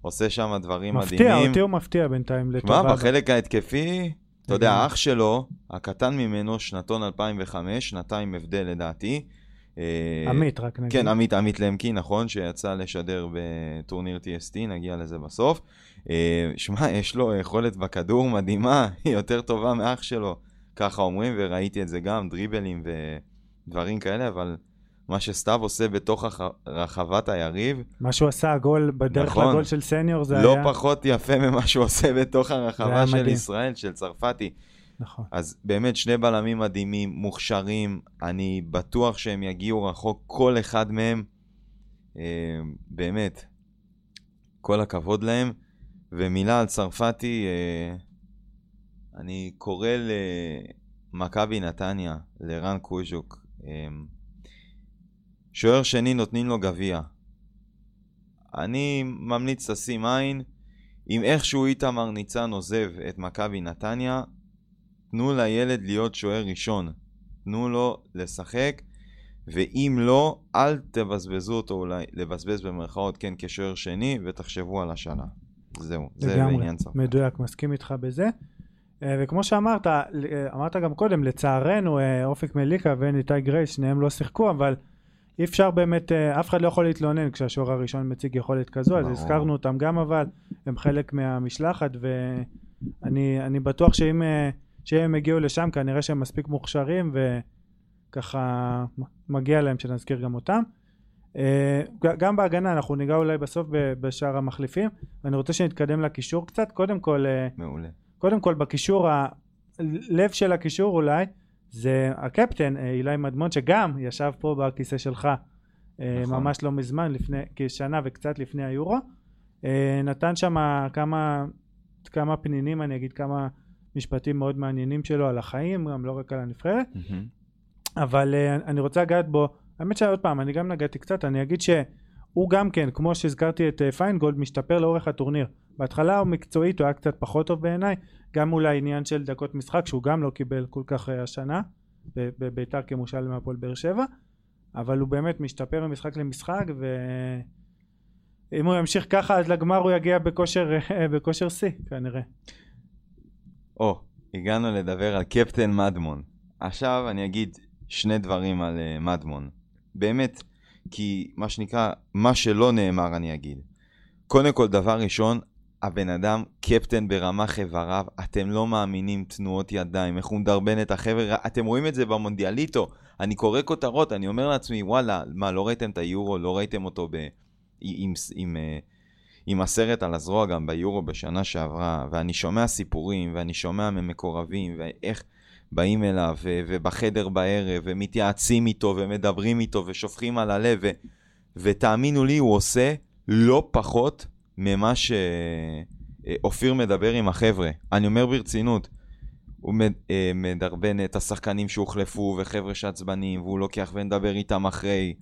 עושה שם דברים מפתיע, מדהימים. אותי הוא מפתיע בינתיים מה, לטובה. בחלק ההתקפי, אתה יודע, לגמרי. אח שלו, הקטן ממנו, שנתון 2005, שנתיים הבדל לדעתי. אה, עמית רק נגיד. כן, עמית, עמית למקי, נכון, שיצא לשדר בטורניר TST, נגיע לזה בסוף. אה, שמע, יש לו יכולת בכדור מדהימה, <laughs> היא יותר טובה מאח שלו. ככה אומרים, וראיתי את זה גם, דריבלים ודברים כאלה, אבל מה שסתיו עושה בתוך הח- רחבת היריב, מה שהוא עשה, הגול בדרך נכון. לגול של סניור זה לא היה... פחות יפה ממה שהוא עושה בתוך הרחבה של מדהים. ישראל, של צרפתי. נכון. אז באמת שני בלמים מדהימים, מוכשרים, אני בטוח שהם יגיעו רחוק, כל אחד מהם, אה, באמת, כל הכבוד להם. ומילה על צרפתי, אה, אני קורא למכבי נתניה, לרן קוז'וק, אה, שוער שני נותנים לו גביע. אני ממליץ לשים עין, אם איכשהו איתמר ניצן עוזב את מכבי נתניה, תנו לילד להיות שוער ראשון. תנו לו לשחק, ואם לא, אל תבזבזו אותו אולי, לבזבז במרכאות כן כשוער שני, ותחשבו על השנה. זהו, זה בעניין צרפת. מדויק, מסכים איתך בזה. אה, וכמו שאמרת, אה, אמרת גם קודם, לצערנו אה, אופק מליקה וניתאי גרייס, שניהם לא שיחקו, אבל אי אפשר באמת, אה, אף אחד לא יכול להתלונן כשהשוער הראשון מציג יכולת כזו, אז. הזכרנו אותם גם אבל, הם חלק מהמשלחת, ואני אני בטוח שאם אה, שהם הגיעו לשם, כנראה שהם מספיק מוכשרים, וככה מגיע להם שנזכיר גם אותם. אה, גם בהגנה, אנחנו ניגע אולי בסוף בשאר המחליפים, ואני רוצה שנתקדם לקישור קצת. קודם כל, מעולה. קודם כל בקישור, הלב של הקישור אולי, זה הקפטן אה, אילי מדמון, שגם ישב פה בכיסא שלך אה, נכון. ממש לא מזמן, לפני, כשנה וקצת לפני היורו. אה, נתן שם כמה, כמה פנינים, אני אגיד כמה משפטים מאוד מעניינים שלו על החיים, גם לא רק על הנבחרת. מהמם. אבל אני רוצה לגעת בו, האמת שעוד פעם, אני גם נגעתי קצת, אני אגיד שהוא גם כן, כמו שהזכרתי את uh, פיינגולד, משתפר לאורך הטורניר. בהתחלה הוא מקצועית, הוא היה קצת פחות טוב בעיניי, גם אולי עניין של דקות משחק, שהוא גם לא קיבל כל כך uh, השנה, בביתר כמושל מהפועל באר שבע, אבל הוא באמת משתפר ממשחק למשחק, ואם הוא ימשיך ככה, אז לגמר הוא יגיע בכושר, בכושר שיא, כנראה. או, הגענו לדבר על קפטן מדמון. עכשיו אני אגיד שני דברים על מדמון. באמת, כי מה שנקרא, מה שלא נאמר אני אגיד. קודם כל, דבר ראשון, הבן אדם קפטן ברמ"ח איבריו, אתם לא מאמינים תנועות ידיים, איך הוא מדרבן את החבר'ה, אתם רואים את זה במונדיאליטו. אני קורא כותרות, אני אומר לעצמי, וואלה, מה, לא ראיתם את היורו, לא ראיתם אותו ב... עם, עם, אה, עם הסרט על הזרוע גם ביורו בשנה שעברה, ואני שומע סיפורים, ואני שומע ממקורבים, ואיך באים אליו, ובחדר בערב, ומתייעצים איתו, ומדברים איתו, ושופכים על הלב, ו- ותאמינו לי, הוא עושה לא פחות ממה שאופיר מדבר עם החבר'ה. אני אומר ברצינות, הוא אה, מדרבן את השחקנים שהוחלפו, וחבר'ה שעצבנים, והוא לוקח ונדבר איתם אחרי.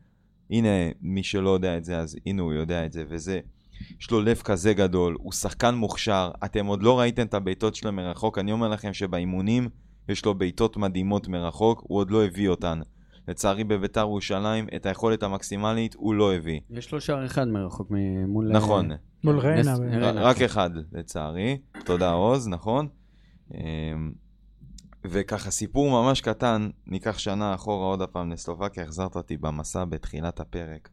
הנה, מי שלא יודע את זה, אז הנה הוא יודע את זה, וזה... יש לו לב כזה גדול, הוא שחקן מוכשר, אתם עוד לא ראיתם את הבעיטות שלו מרחוק, אני אומר לכם שבאימונים יש לו בעיטות מדהימות מרחוק, הוא עוד לא הביא אותן. לצערי בביתר ירושלים, את היכולת המקסימלית הוא לא הביא. יש לו שער אחד מרחוק מול... נכון. מול ריינה. נס- באמת. ריינה. רק אחד, לצערי. תודה עוז, נכון? אמ, וככה סיפור ממש קטן, ניקח שנה אחורה עוד הפעם לסלובקיה, החזרת אותי במסע בתחילת הפרק.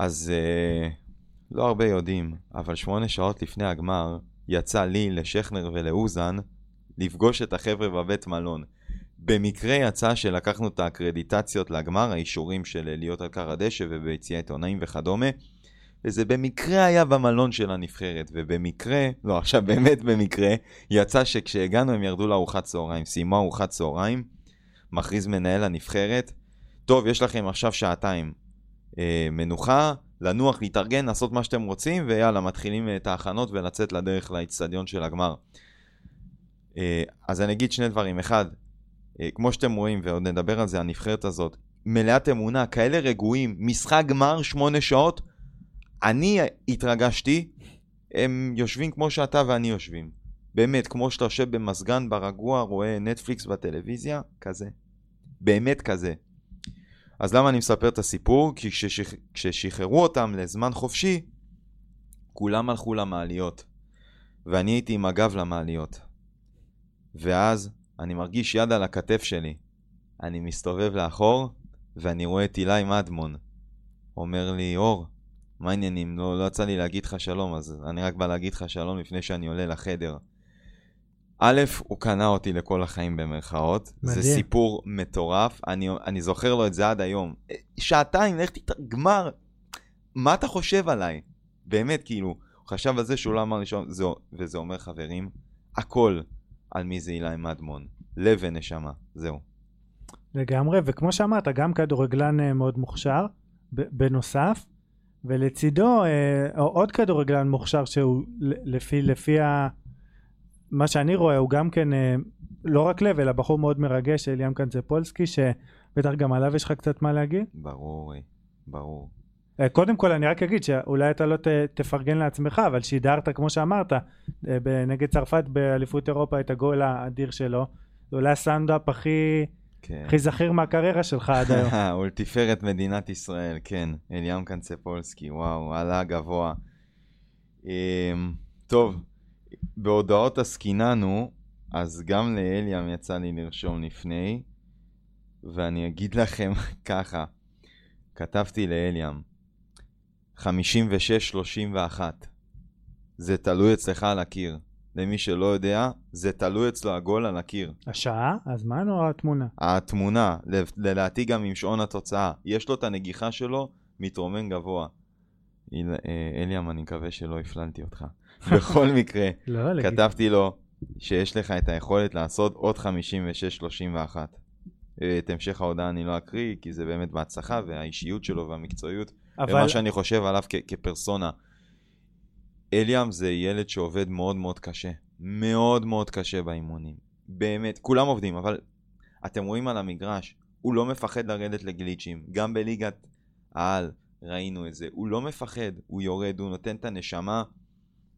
אז אה, לא הרבה יודעים, אבל שמונה שעות לפני הגמר, יצא לי, לשכנר ולאוזן, לפגוש את החבר'ה בבית מלון. במקרה יצא שלקחנו את האקרדיטציות לגמר, האישורים של להיות על קר הדשא וביציע עיתונאים וכדומה, וזה במקרה היה במלון של הנבחרת, ובמקרה, לא עכשיו באמת במקרה, יצא שכשהגענו הם ירדו לארוחת צהריים, סיימו ארוחת צהריים, מכריז מנהל הנבחרת, טוב, יש לכם עכשיו שעתיים אה, מנוחה, לנוח, להתארגן, לעשות מה שאתם רוצים, ויאללה, מתחילים את ההכנות ולצאת לדרך לאצטדיון של הגמר. אה, אז אני אגיד שני דברים. אחד, אה, כמו שאתם רואים, ועוד נדבר על זה, הנבחרת הזאת, מלאת אמונה, כאלה רגועים, משחק גמר שמונה שעות, אני התרגשתי, הם יושבים כמו שאתה ואני יושבים. באמת, כמו שאתה יושב במזגן ברגוע, רואה נטפליקס בטלוויזיה, כזה. באמת כזה. אז למה אני מספר את הסיפור? כי כששח... כששחררו אותם לזמן חופשי, כולם הלכו למעליות. ואני הייתי עם הגב למעליות. ואז אני מרגיש יד על הכתף שלי. אני מסתובב לאחור, ואני רואה את אילי מדמון. אומר לי, אור, מה העניינים? לא, לא יצא לי להגיד לך שלום, אז אני רק בא להגיד לך שלום לפני שאני עולה לחדר. א', הוא קנה אותי לכל החיים במרכאות. מדהים. זה סיפור מטורף, אני, אני זוכר לו את זה עד היום. שעתיים, לך תת... גמר. מה אתה חושב עליי? באמת, כאילו, הוא חשב על זה שהוא לא אמר לי זה, וזה אומר חברים, הכל על מי זה אילי מדמון. לב ונשמה, זהו. לגמרי, וכמו שאמרת, גם כדורגלן אה, מאוד מוכשר, בנוסף, ולצידו אה, עוד כדורגלן מוכשר שהוא לפי, לפי ה... מה שאני רואה הוא גם כן אה, לא רק לב אלא בחור מאוד מרגש אליאם קנצפולסקי שבטח גם עליו יש לך קצת מה להגיד. ברור, אה, ברור. אה, קודם כל אני רק אגיד שאולי אתה לא ת, תפרגן לעצמך אבל שידרת כמו שאמרת אה, נגד צרפת באליפות אירופה את הגול האדיר שלו זה אולי הסאונדאפ הכי, כן. הכי זכיר מהקריירה שלך עד היום. <laughs> הוא לתפארת מדינת ישראל, כן. אליאם קנצפולסקי, וואו, עלה גבוה. אמ, טוב, בהודעות עסקיננו, אז גם לאליאם יצא לי לרשום לפני, ואני אגיד לכם <laughs> ככה, כתבתי לאליאם, 56-31, זה תלוי אצלך על הקיר. למי שלא יודע, זה תלוי אצלו הגול על הקיר. השעה? הזמן או התמונה? התמונה, לדעתי גם עם שעון התוצאה, יש לו את הנגיחה שלו, מתרומם גבוה. איל- אה, אליאם, אני מקווה שלא הפללתי אותך. <laughs> בכל מקרה, לא, לגיטימי. כתבתי לו שיש לך את היכולת לעשות עוד 56-31. אה, את המשך ההודעה אני לא אקריא, כי זה באמת בהצלחה, והאישיות שלו והמקצועיות, אבל ומה שאני חושב עליו כ- כפרסונה. אליאם זה ילד שעובד מאוד מאוד קשה. מאוד מאוד קשה באימונים. באמת, כולם עובדים, אבל אתם רואים על המגרש, הוא לא מפחד לרדת לגליצ'ים. גם בליגת העל ראינו את זה. הוא לא מפחד, הוא יורד, הוא נותן את הנשמה.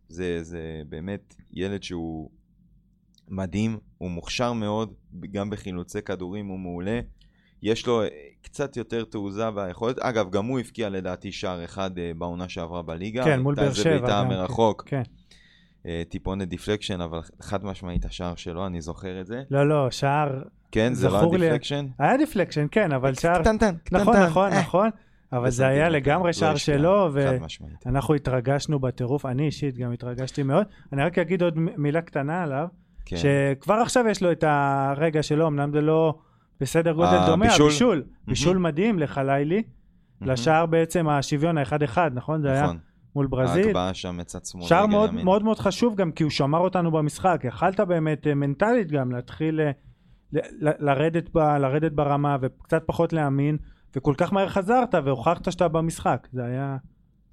זה, זה באמת ילד שהוא מדהים, הוא מוכשר מאוד, גם בחילוצי כדורים הוא מעולה. יש לו אה, קצת יותר תעוזה והיכולת, אגב, גם הוא הבקיע לדעתי שער אחד אה, בעונה שעברה בליגה. כן, מול הייתה באר איזה שבע. בעיטה גם, כן. מרחוק, כן. אה, טיפונת deflection, אבל חד משמעית השער שלו, אני זוכר את זה. לא, לא, שער... כן, זה לא זכור לי- ה deflection? היה deflection, כן, אבל שער... קטנטן, קטנטן. נכון, נכון. נכון. אבל זה היה לגמרי לא שער שלו. ואנחנו התרגשנו בטירוף, אני אישית גם התרגשתי מאוד. אני רק אגיד עוד מילה קטנה עליו, כן. שכבר עכשיו יש לו את הרגע שלו, אמנם זה לא בסדר גודל דומה, הבישול. הבישול, בישול מדהים לחלאילי. לשער בעצם השוויון האחד-אחד, נכון? זה היה נכון. מול ברזיל. ההגבהה שם מצד שמאל. שער מאוד. מאוד מאוד חשוב גם כי הוא שמר אותנו במשחק. יכלת באמת אה, מנטלית גם להתחיל אה, לרדת, ב, לרדת ברמה וקצת פחות להאמין, וכל כך מהר חזרת והוכחת שאתה במשחק. זה היה...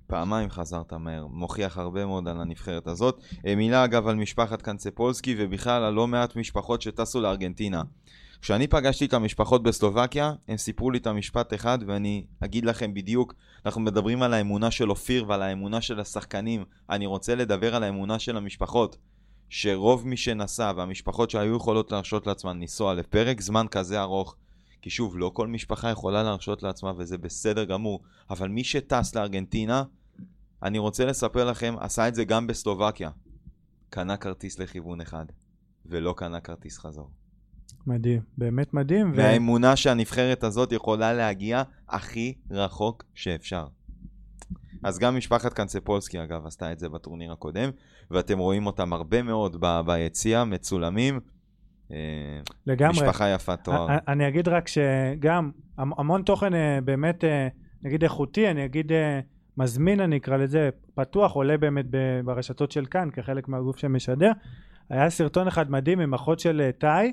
פעמיים חזרת מהר, מוכיח הרבה מאוד על הנבחרת הזאת. אה, מילה אגב על משפחת קנצפולסקי ובכלל על לא מעט משפחות שטסו לארגנטינה. כשאני פגשתי את המשפחות בסלובקיה, הם סיפרו לי את המשפט אחד ואני אגיד לכם בדיוק, אנחנו מדברים על האמונה של אופיר ועל האמונה של השחקנים, אני רוצה לדבר על האמונה של המשפחות. שרוב מי שנסע והמשפחות שהיו יכולות להרשות לעצמן לנסוע לפרק זמן כזה ארוך, כי שוב, לא כל משפחה יכולה להרשות לעצמה וזה בסדר גמור, אבל מי שטס לארגנטינה, אני רוצה לספר לכם, עשה את זה גם בסלובקיה. קנה כרטיס לכיוון אחד, ולא קנה כרטיס חזור. מדהים, באמת מדהים. ו... והאמונה שהנבחרת הזאת יכולה להגיע הכי רחוק שאפשר. אז גם משפחת קנצפולסקי אגב עשתה את זה בטורניר הקודם, ואתם רואים אותם הרבה מאוד ב- ביציע, מצולמים. אה, לגמרי. משפחה יפת תואר. אני אגיד רק שגם המ- המון תוכן אה, באמת, אה, נגיד איכותי, אני אגיד מזמין אני אקרא לזה, פתוח, עולה באמת ברשתות של כאן כחלק מהגוף שמשדר. היה סרטון אחד מדהים עם אחות של טאי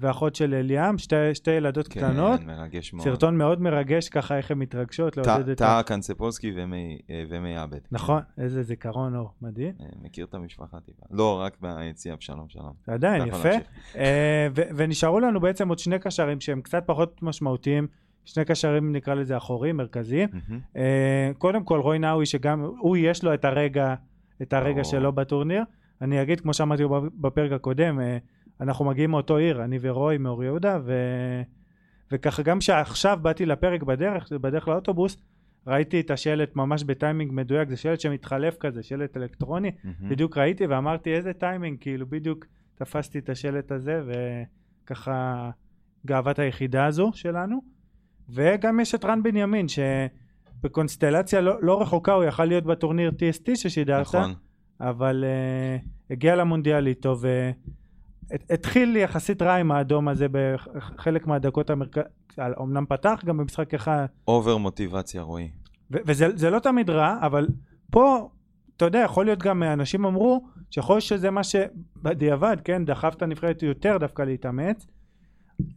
ואחות של אליאם, שתי, שתי ילדות כן, קטנות. מרגש מאוד. סרטון מאוד מרגש ככה איך הן מתרגשות לעודד את ה... טאה קנצפולסקי ומי אה, ומי עבד. נכון, איזה זיכרון אור, מדהים. אה, מכיר את המשפחה טיפה. לא, רק ביציע, שלום שלום. עדיין, יפה. אה, ונשארו לנו בעצם עוד שני קשרים שהם קצת פחות משמעותיים, שני קשרים נקרא לזה אחוריים, מרכזיים. מהמם. אה, קודם כל רוי נאווי שגם הוא יש לו את הרגע, את הרגע ברור. שלו בטורניר. אני אגיד כמו שאמרתי בפרק הקודם, אה, אנחנו מגיעים מאותו עיר, אני ורוי מאור יהודה, ו... וככה גם שעכשיו באתי לפרק בדרך, בדרך לאוטובוס, ראיתי את השלט ממש בטיימינג מדויק, זה שלט שמתחלף כזה, שלט אלקטרוני, מהמם. בדיוק ראיתי ואמרתי איזה טיימינג, כאילו בדיוק תפסתי את השלט הזה וככה גאוות היחידה הזו שלנו. וגם יש את רן בנימין שבקונסטלציה לא, לא רחוקה הוא יכל להיות בטורניר TST ששידרת, נכון. אבל uh, הגיע למונדיאל איתו והתחיל יחסית רע עם האדום הזה בחלק מהדקות המרכז... אמנם פתח גם במשחק אחד אובר מוטיבציה, רועי. וזה זה לא תמיד רע, אבל פה, אתה יודע, יכול להיות גם, אנשים אמרו, שיכול להיות שזה מה שבדיעבד, כן, דחף את הנבחרת יותר דווקא להתאמץ.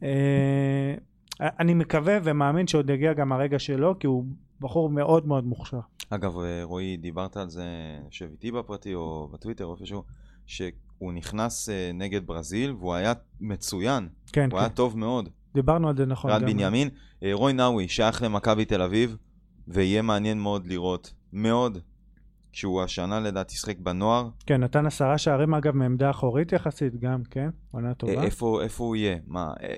אה, אני מקווה ומאמין שעוד יגיע גם הרגע שלו, כי הוא בחור מאוד מאוד מוכשר. אגב, אה, רועי, דיברת על זה, אני חושב איתי בפרטי או בטוויטר או איפשהו, שהוא נכנס אה, נגד ברזיל והוא היה מצוין, כן, הוא כן, היה טוב מאוד. דיברנו על זה נכון. רן בנימין, אה, רוי נאווי שייך למכבי תל אביב, ויהיה מעניין מאוד לראות, מאוד, כשהוא השנה לדעתי שיחק בנוער, כן, נתן עשרה שערים אגב מעמדה אחורית יחסית גם, כן, עונה טובה. אה, איפה, איפה הוא יהיה? מה, אה,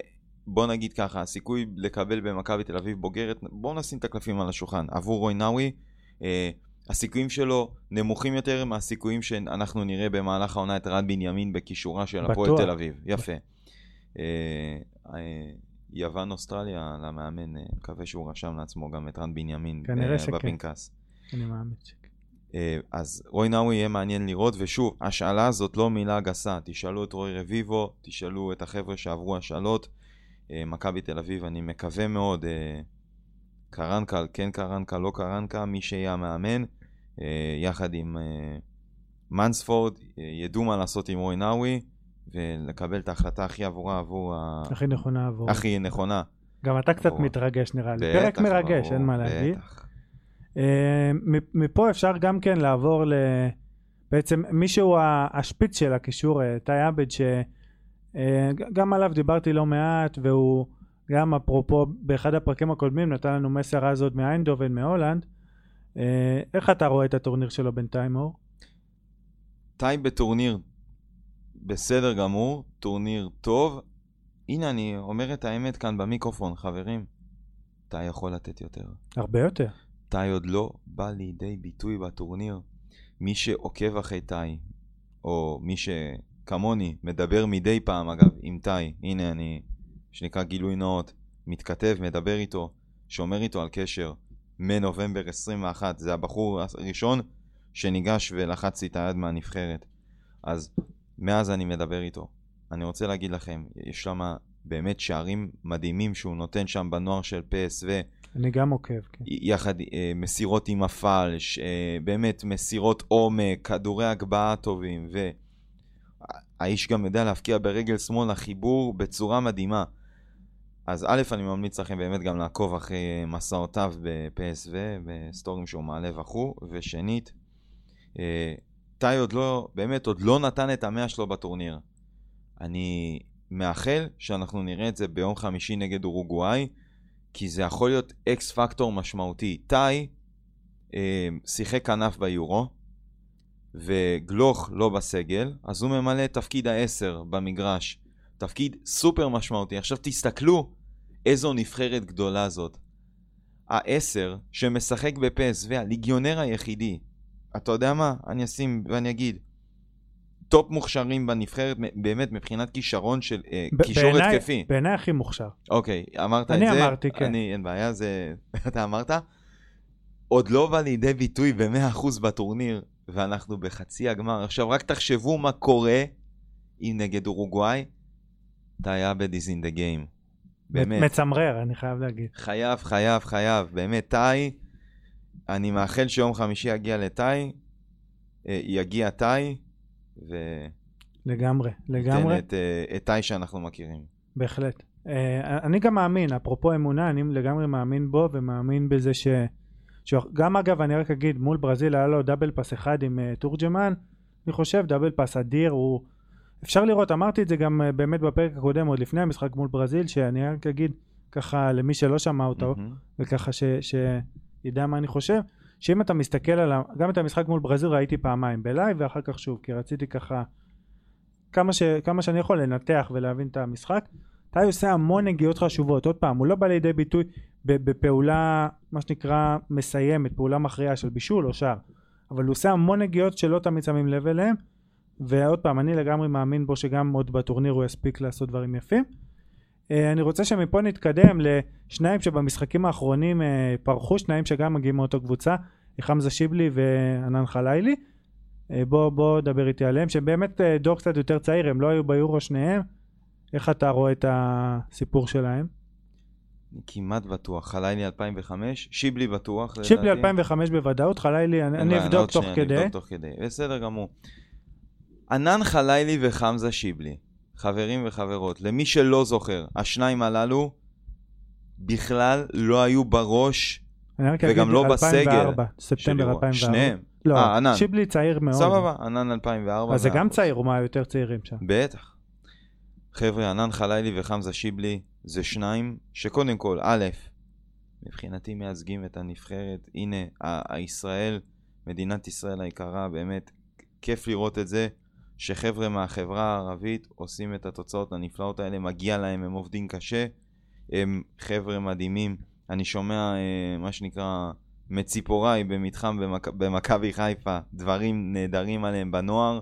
בוא נגיד ככה, הסיכוי לקבל במכבי תל אביב בוגרת, בואו נשים את הקלפים על השולחן. עבור רוי נאווי, אה, הסיכויים שלו נמוכים יותר מהסיכויים שאנחנו נראה במהלך העונה את רן בנימין בכישורה של הפועל. תל אביב. יפה. אה, אה, יוון אוסטרליה למאמן, אה, מקווה שהוא רשם לעצמו גם את רן בנימין כנראה אה, שכן. בפנקס. אני מאמין שכן. אז רוי נאווי יהיה מעניין לראות, ושוב, השאלה הזאת לא מילה גסה, תשאלו את רוי רביבו, תשאלו את החבר'ה שעברו השאלות, מכבי תל אביב, אני מקווה מאוד, קרנקל, כן קרנקל, לא קרנקל, מי שיהיה המאמן, אה, יחד עם אה, מנספורד, אה, ידעו מה לעשות עם רוי נאווי, ולקבל את ההחלטה הכי עבורה עבור ה... הכי נכונה עבור. הכי נכונה. גם אתה קצת עבור. מתרגש נראה לי. פרק מרגש, ברור, אין מה להגיד. בטח. מפה אפשר גם כן לעבור ל... בעצם מישהו השפיץ של הקישור, טי עבד, שגם עליו דיברתי לא מעט, והוא גם אפרופו באחד הפרקים הקודמים נתן לנו מסר אז עוד מאיינדובן מהולנד. אה, איך אתה רואה את הטורניר שלו בינתיים אור? טי בטורניר בסדר גמור, טורניר טוב. הנה, אני אומר את האמת כאן במיקרופון, חברים. טי יכול לתת יותר. הרבה יותר. טי עוד לא בא לידי ביטוי בטורניר. מי שעוקב אחרי טי, או מי שכמוני מדבר מדי פעם, אגב, עם טי, הנה אני, שנקרא גילוי נאות, מתכתב, מדבר איתו, שומר איתו על קשר, מנובמבר 21. זה הבחור הראשון שניגש ולחץ לי את היד מהנבחרת. אז מאז אני מדבר איתו. אני רוצה להגיד לכם, יש שם באמת שערים מדהימים שהוא נותן שם בנוער של PSV. אני גם עוקב, כן. יחד אה, מסירות עם הפלש, אה, באמת מסירות עומק, כדורי הגבהה טובים, והאיש גם יודע להפקיע ברגל שמאל, החיבור בצורה מדהימה. אז א', אני ממליץ לכם באמת גם לעקוב אחרי מסעותיו ב-PSV, בסטורים שהוא מעלה וכו', ושנית, אה, טאי עוד לא, באמת עוד לא נתן את המאה שלו בטורניר. אני מאחל שאנחנו נראה את זה ביום חמישי נגד אורוגוואי, כי זה יכול להיות אקס פקטור משמעותי. טאי אה, שיחק כנף ביורו, וגלוך לא בסגל, אז הוא ממלא את תפקיד העשר במגרש. תפקיד סופר משמעותי. עכשיו תסתכלו איזו נבחרת גדולה זאת. העשר שמשחק בפסו, הליגיונר היחידי. אתה יודע מה? אני אשים ואני אגיד. top מוכשרים בנבחרת, באמת מבחינת כישרון של אה, ב- קישור התקפי. בעיניי הכי מוכשר. אוקיי, אמרת את אני זה? אמרתי, כן. אני, אין בעיה, זה... <laughs> אתה אמרת? עוד לא בא לידי ביטוי ב-100% בטורניר, ואנחנו בחצי הגמר. עכשיו, רק תחשבו מה קורה אם נגד אורוגוואי, טאי עבד is in the game. באמת. מצמרר, אני חייב להגיד. חייב, חייב, חייב. באמת, טאי, אני מאחל שיום חמישי יגיע לטאי, אה, יגיע טאי, וייתן לגמרי, לגמרי. את, אה, את טאי שאנחנו מכירים. בהחלט. Uh, אני גם מאמין, אפרופו אמונה, אני לגמרי מאמין בו ומאמין בזה ש... שגם אגב, אני רק אגיד, מול ברזיל היה לו דאבל פס אחד עם תורג'מן, אני חושב דאבל פס אדיר, הוא... אפשר לראות, אמרתי את זה גם uh, באמת בפרק הקודם, עוד לפני המשחק מול ברזיל, שאני רק אגיד ככה למי שלא שמע אותו, מהמם. וככה ש... שידע מה אני חושב, שאם אתה מסתכל על ה... גם את המשחק מול ברזיל ראיתי פעמיים בלייב ואחר כך שוב כי רציתי ככה כמה, ש... כמה שאני יכול לנתח ולהבין את המשחק. טאי עושה המון נגיעות חשובות. עוד פעם הוא לא בא לידי ביטוי בפעולה מה שנקרא מסיימת פעולה מכריעה של בישול או שער אבל הוא עושה המון נגיעות שלא תמיד שמים לב אליהם ועוד פעם אני לגמרי מאמין בו שגם עוד בטורניר הוא יספיק לעשות דברים יפים אה, אני רוצה שמפה נתקדם לשניים שבמשחקים האחרונים אה, פרחו, שניים שגם מגיעים מאותו קבוצה, חמזה שיבלי וענן חלילי. אה, בוא, בוא דבר איתי עליהם, שהם באמת דור קצת יותר צעיר, הם לא היו ביורו שניהם. איך אתה רואה את הסיפור שלהם? אני כמעט בטוח, חלילי 2005, שיבלי בטוח. שיבלי לדעתי. 2005 בוודאות, חלילי אני, אני אבדוק עוד תוך שנייה, כדי. נבדוק תוך כדי. בסדר גמור. ענן חלילי וחמזה שיבלי, חברים וחברות, למי שלא זוכר, השניים הללו בכלל לא היו בראש, וגם לא בסגל 2004, של ספטמבר אירוע. 2004. שניהם. לא, אה, ענן. שיבלי צעיר מאוד. סבבה, ענן 2004. אז זה גם. צעיר, הוא מהיותר צעירים שם. בטח. חבר'ה, ענן חלילי וחמזה שיבלי זה שניים שקודם כל, א', מבחינתי מייצגים את הנבחרת. הנה, ה- הישראל, מדינת ישראל היקרה, באמת, כיף לראות את זה, שחבר'ה מהחברה הערבית עושים את התוצאות הנפלאות האלה, מגיע להם, הם עובדים קשה, הם חבר'ה מדהימים. אני שומע, אה, מה שנקרא, מציפוריי במתחם במכ... במכבי חיפה, דברים נהדרים עליהם בנוער.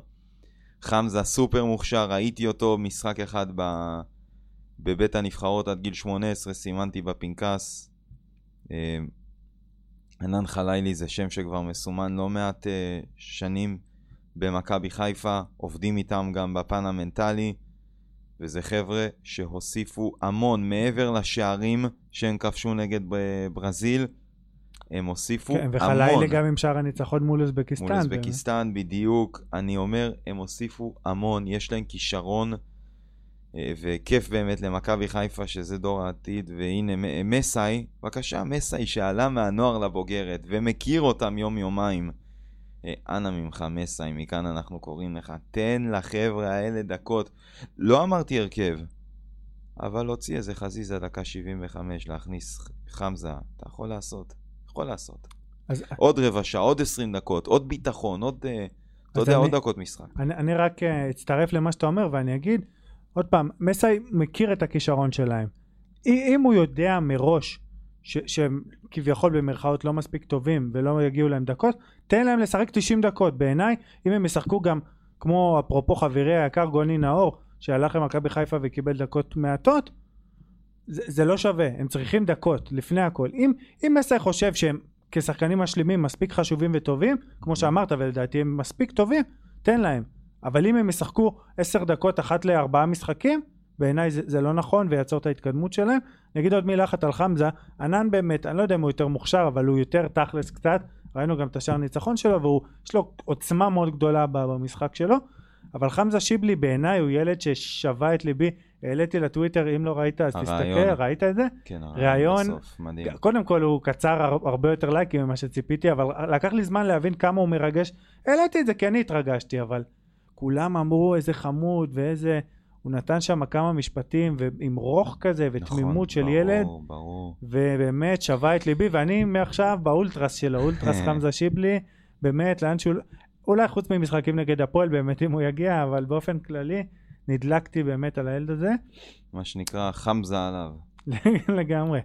חמזה סופר מוכשר, ראיתי אותו משחק אחד ב... בבית הנבחרות עד גיל 18, סימנתי בפנקס. אה, ענן חלילי זה שם שכבר מסומן לא מעט אה, שנים במכבי חיפה, עובדים איתם גם בפן המנטלי, וזה חבר'ה שהוסיפו המון מעבר לשערים שהם כבשו נגד ברזיל, הם הוסיפו כן, המון. וחלילי גם עם שער הניצחון מול אוזבקיסטן. מול. אוזבקיסטן, בדיוק. אני אומר, הם הוסיפו המון, יש להם כישרון, אה, וכיף באמת למכבי חיפה, שזה דור העתיד. והנה, מסאי, בבקשה, מסאי שעלה מהנוער לבוגרת, ומכיר אותם יום-יומיים. אה, אנא ממך, מסאי, מכאן אנחנו קוראים לך, תן לחבר'ה האלה דקות. לא אמרתי הרכב, אבל להוציא איזה חזיזה דקה 75, להכניס חמזה, אתה יכול לעשות. יכול לעשות. אז עוד רבע שעה, עוד 20 דקות, עוד ביטחון, עוד, אה, אתה יודע, עוד דקות משחק. אני, אני רק אה, אצטרף למה שאתה אומר ואני אגיד עוד פעם, מסאי מכיר את הכישרון שלהם. אם הוא יודע מראש שהם כביכול במרכאות לא מספיק טובים ולא יגיעו להם דקות, תן להם לשחק 90 דקות. בעיניי, אם הם ישחקו גם כמו אפרופו חברי היקר גוני נאור, שהלך למכבי חיפה וקיבל דקות מעטות, זה, זה לא שווה, הם צריכים דקות, לפני הכל. אם, אם מסי חושב שהם כשחקנים משלימים מספיק חשובים וטובים, כמו שאמרת, ולדעתי הם מספיק טובים, תן להם. אבל אם הם ישחקו עשר דקות אחת לארבעה משחקים, בעיניי זה, זה לא נכון ויעצור את ההתקדמות שלהם. אני אגיד עוד מילה אחת על חמזה, ענן באמת, אני לא יודע אם הוא יותר מוכשר, אבל הוא יותר תכלס קצת, ראינו גם את השער ניצחון שלו, ויש לו עוצמה מאוד גדולה במשחק שלו, אבל חמזה שיבלי בעיניי הוא ילד ששבה את ליבי, העליתי לטוויטר, אם לא ראית אז הרעיון. תסתכל, ראית את זה? כן, ראיון, בסוף, מדהים. קודם כל הוא קצר הר- הרבה יותר לייקים ממה שציפיתי, אבל לקח לי זמן להבין כמה הוא מרגש. העליתי את זה כי אני התרגשתי, אבל כולם אמרו איזה חמוד ואיזה... הוא נתן שם כמה משפטים ועם רוך כזה ותמימות נכון, של ברור, ילד, ברור. ובאמת שבה את ליבי, ואני מעכשיו באולטרס של האולטרס חמזה שיבלי, באמת לאן שהוא... אולי חוץ ממשחקים נגד הפועל באמת אם הוא יגיע, אבל באופן כללי נדלקתי באמת על הילד הזה. מה שנקרא חמזה עליו. <laughs> לגמרי.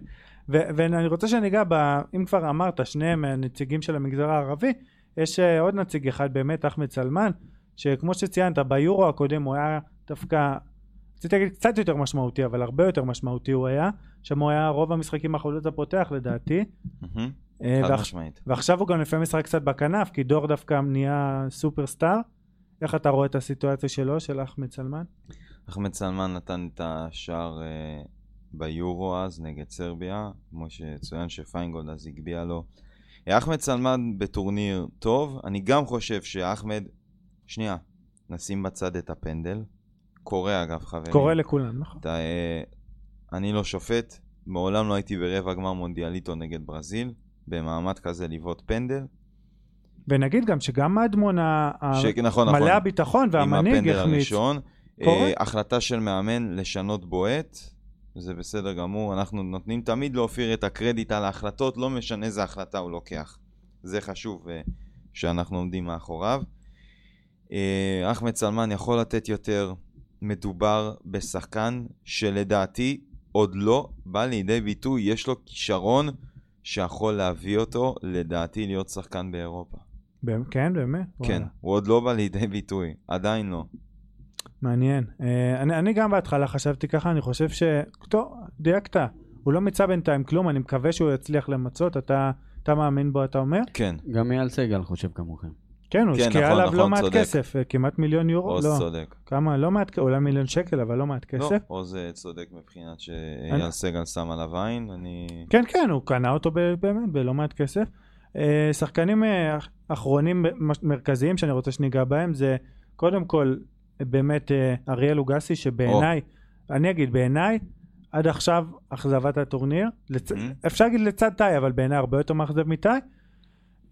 ו- ואני רוצה שניגע ב... אם כבר אמרת, שניהם הנציגים של המגזר הערבי, יש אה, עוד נציג אחד באמת, אחמד סלמן, שכמו שציינת, ביורו הקודם הוא היה דווקא, רציתי להגיד קצת יותר משמעותי, אבל הרבה יותר משמעותי הוא היה, שם הוא היה רוב המשחקים החולצות הפותח לדעתי. אה, חד משמעית. ועכשיו הוא גם לפעמים משחק קצת בכנף, כי דור דווקא נהיה סופרסטאר. איך אתה רואה את הסיטואציה שלו, של אחמד סלמן? אחמד סלמן נתן את השער אה, ביורו אז נגד סרביה, כמו שצוין שפיינגולד אז הגביה לו. אה, אחמד סלמן בטורניר טוב, אני גם חושב שאחמד, שנייה, נשים בצד את הפנדל. קורה אגב חברים. קורה לכולם, נכון? אתה, אני לא שופט, מעולם לא הייתי ברבע גמר מונדיאליטו נגד ברזיל, במעמד כזה לבעוט פנדל. ונגיד גם שגם מדמון ש... נכון, נכון. מלא הביטחון עם והמנהיג הפנדל החמיץ. הראשון. קורה. אה, החלטה של מאמן לשנות בועט, זה בסדר גמור. אנחנו נותנים תמיד לאופיר את הקרדיט על ההחלטות, לא משנה איזה החלטה הוא לוקח. זה חשוב אה, שאנחנו עומדים מאחוריו. אה, אחמד סלמן יכול לתת יותר. מדובר בשחקן שלדעתי עוד לא בא לידי ביטוי. יש לו כישרון שיכול להביא אותו, לדעתי, להיות שחקן באירופה. כן, באמת? כן, וואלה. הוא עוד לא בא לידי ביטוי, עדיין לא. מעניין. אה, אני, אני גם בהתחלה חשבתי ככה, אני חושב ש... טוב, דייקת. הוא לא מיצה בינתיים כלום, אני מקווה שהוא יצליח למצות. אתה, אתה מאמין בו, אתה אומר? כן, גם אייל סגל חושב כמוכם. כן, הוא כן, השקיע נכון, עליו לא נכון, מעט צודק. כסף, אה, כמעט מיליון יורו. עוז לא, צודק. כמה? לא מעט, אולי מיליון שקל, אבל לא מעט לא, כסף. עוז אה, צודק מבחינת אני- שאייל סגל שם עליו עין, אני... כן, כן, הוא קנה אותו באמת בלא מעט כסף. אה, שחקנים אח- אחרונים מרכזיים שאני רוצה שניגע בהם זה קודם כל באמת אריאל אוגסי שבעיניי, אני אגיד בעיניי עד עכשיו אכזבת הטורניר, לצ... Mhm. אפשר להגיד לצד טאי אבל בעיניי הרבה יותר מאכזב מטאי.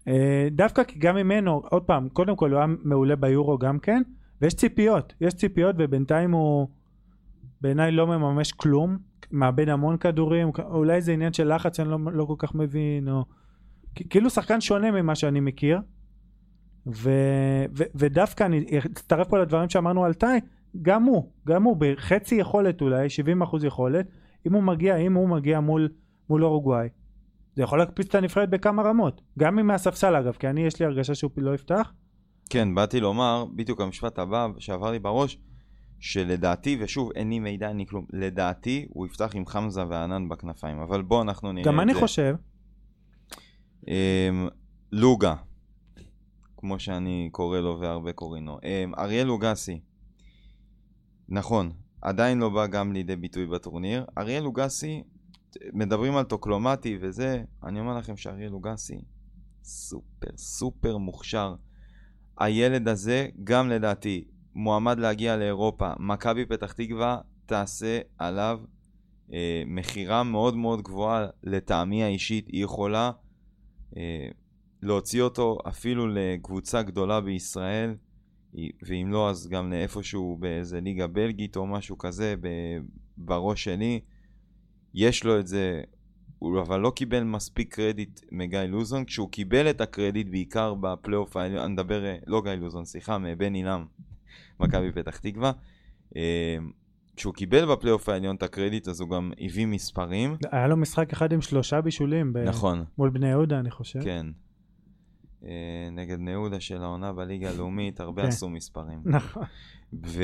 אה, דווקא כי גם ממנו, עוד פעם, קודם כל הוא היה מעולה ביורו גם כן, ויש ציפיות, יש ציפיות ובינתיים הוא בעיניי לא מממש כלום, מאבד המון כדורים, אולי זה עניין של לחץ שאני לא, לא כל כך מבין, או כאילו שחקן שונה ממה שאני מכיר, ו, ו, ודווקא אני אצטרף פה לדברים שאמרנו על טאי, גם הוא, גם הוא בחצי יכולת אולי, 70% יכולת, אם הוא מגיע, אם הוא מגיע מול, מול אורוגוואי, זה יכול להקפיץ את הנבחרת בכמה רמות, גם אם מהספסל אגב, כי אני יש לי הרגשה שהוא לא יפתח, כן, באתי לומר, בדיוק המשפט הבא שעבר לי בראש, שלדעתי, ושוב, אין לי מידע, אין לי כלום, לדעתי הוא יפתח עם חמזה וענן בכנפיים, אבל בוא אנחנו נראה את זה. גם אני חושב, אמ, לוגה, כמו שאני קורא לו והרבה קוראים לו. אמ, אריאל לוגסי, נכון, עדיין לא בא גם לידי ביטוי בטורניר. אריאל לוגסי, מדברים על טוקלומטי וזה, אני אומר לכם שאריאל לוגסי סופר סופר מוכשר. הילד הזה, גם לדעתי, מועמד להגיע לאירופה. מכבי פתח תקווה תעשה עליו אה, מכירה מאוד מאוד גבוהה לטעמי האישית. היא יכולה אה, להוציא אותו אפילו לקבוצה גדולה בישראל, ואם לא אז גם לאיפשהו באיזה ליגה בלגית או משהו כזה בראש שלי. יש לו את זה, הוא אבל לא קיבל מספיק קרדיט מגיא לוזון, כשהוא קיבל את הקרדיט בעיקר בפלייאוף העליון, אני מדבר, אה, לא גיא לוזון, סליחה, מבן אילם, מכבי פתח תקווה. אה, כשהוא קיבל בפלייאוף העליון את הקרדיט אז הוא גם הביא מספרים. היה לו משחק אחד עם שלושה בישולים, ב- נכון. מול בני יהודה אני חושב, כן. אה, נגד בני יהודה של העונה בליגה הלאומית, הרבה כן. עשו מספרים. נכון, ו...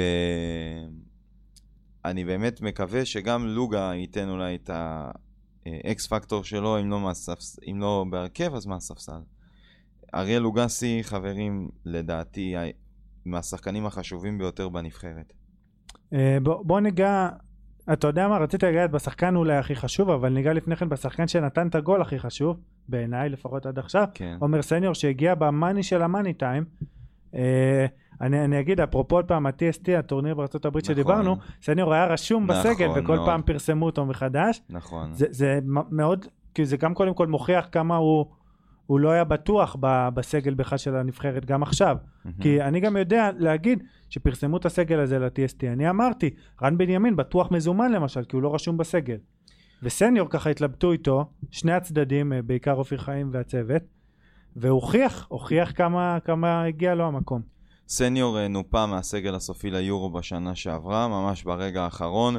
אני באמת מקווה שגם לוגה ייתן אולי את האקס פקטור שלו, אם לא, מהספס... אם לא בהרכב, אז מהספסל. אריאל לוגסי, חברים, לדעתי, מהשחקנים החשובים ביותר בנבחרת. אה, בוא, בוא ניגע, אתה יודע מה, רציתי לגעת בשחקן אולי הכי חשוב, אבל ניגע לפני כן בשחקן שנתן את הגול הכי חשוב, בעיניי לפחות עד עכשיו, כן. עומר סניור שהגיע במאני של המאני טיים. אה, אני, אני אגיד אפרופו עוד פעם ה-TST הטורניר בארצות הברית נכון. שדיברנו סניור היה רשום נכון, בסגל וכל מאוד. פעם פרסמו אותו מחדש נכון. זה, זה מאוד כי זה גם קודם כל מוכיח כמה הוא, הוא לא היה בטוח ב, בסגל בכלל של הנבחרת גם עכשיו מהמם. כי אני גם יודע להגיד שפרסמו את הסגל הזה ל-TST אני אמרתי רן בנימין בטוח מזומן למשל כי הוא לא רשום בסגל וסניור ככה התלבטו איתו שני הצדדים אה, בעיקר אופיר חיים והצוות והוכיח הוכיח כמה כמה הגיע לו המקום סניור אה, נופה מהסגל הסופי ליורו בשנה שעברה, ממש ברגע האחרון.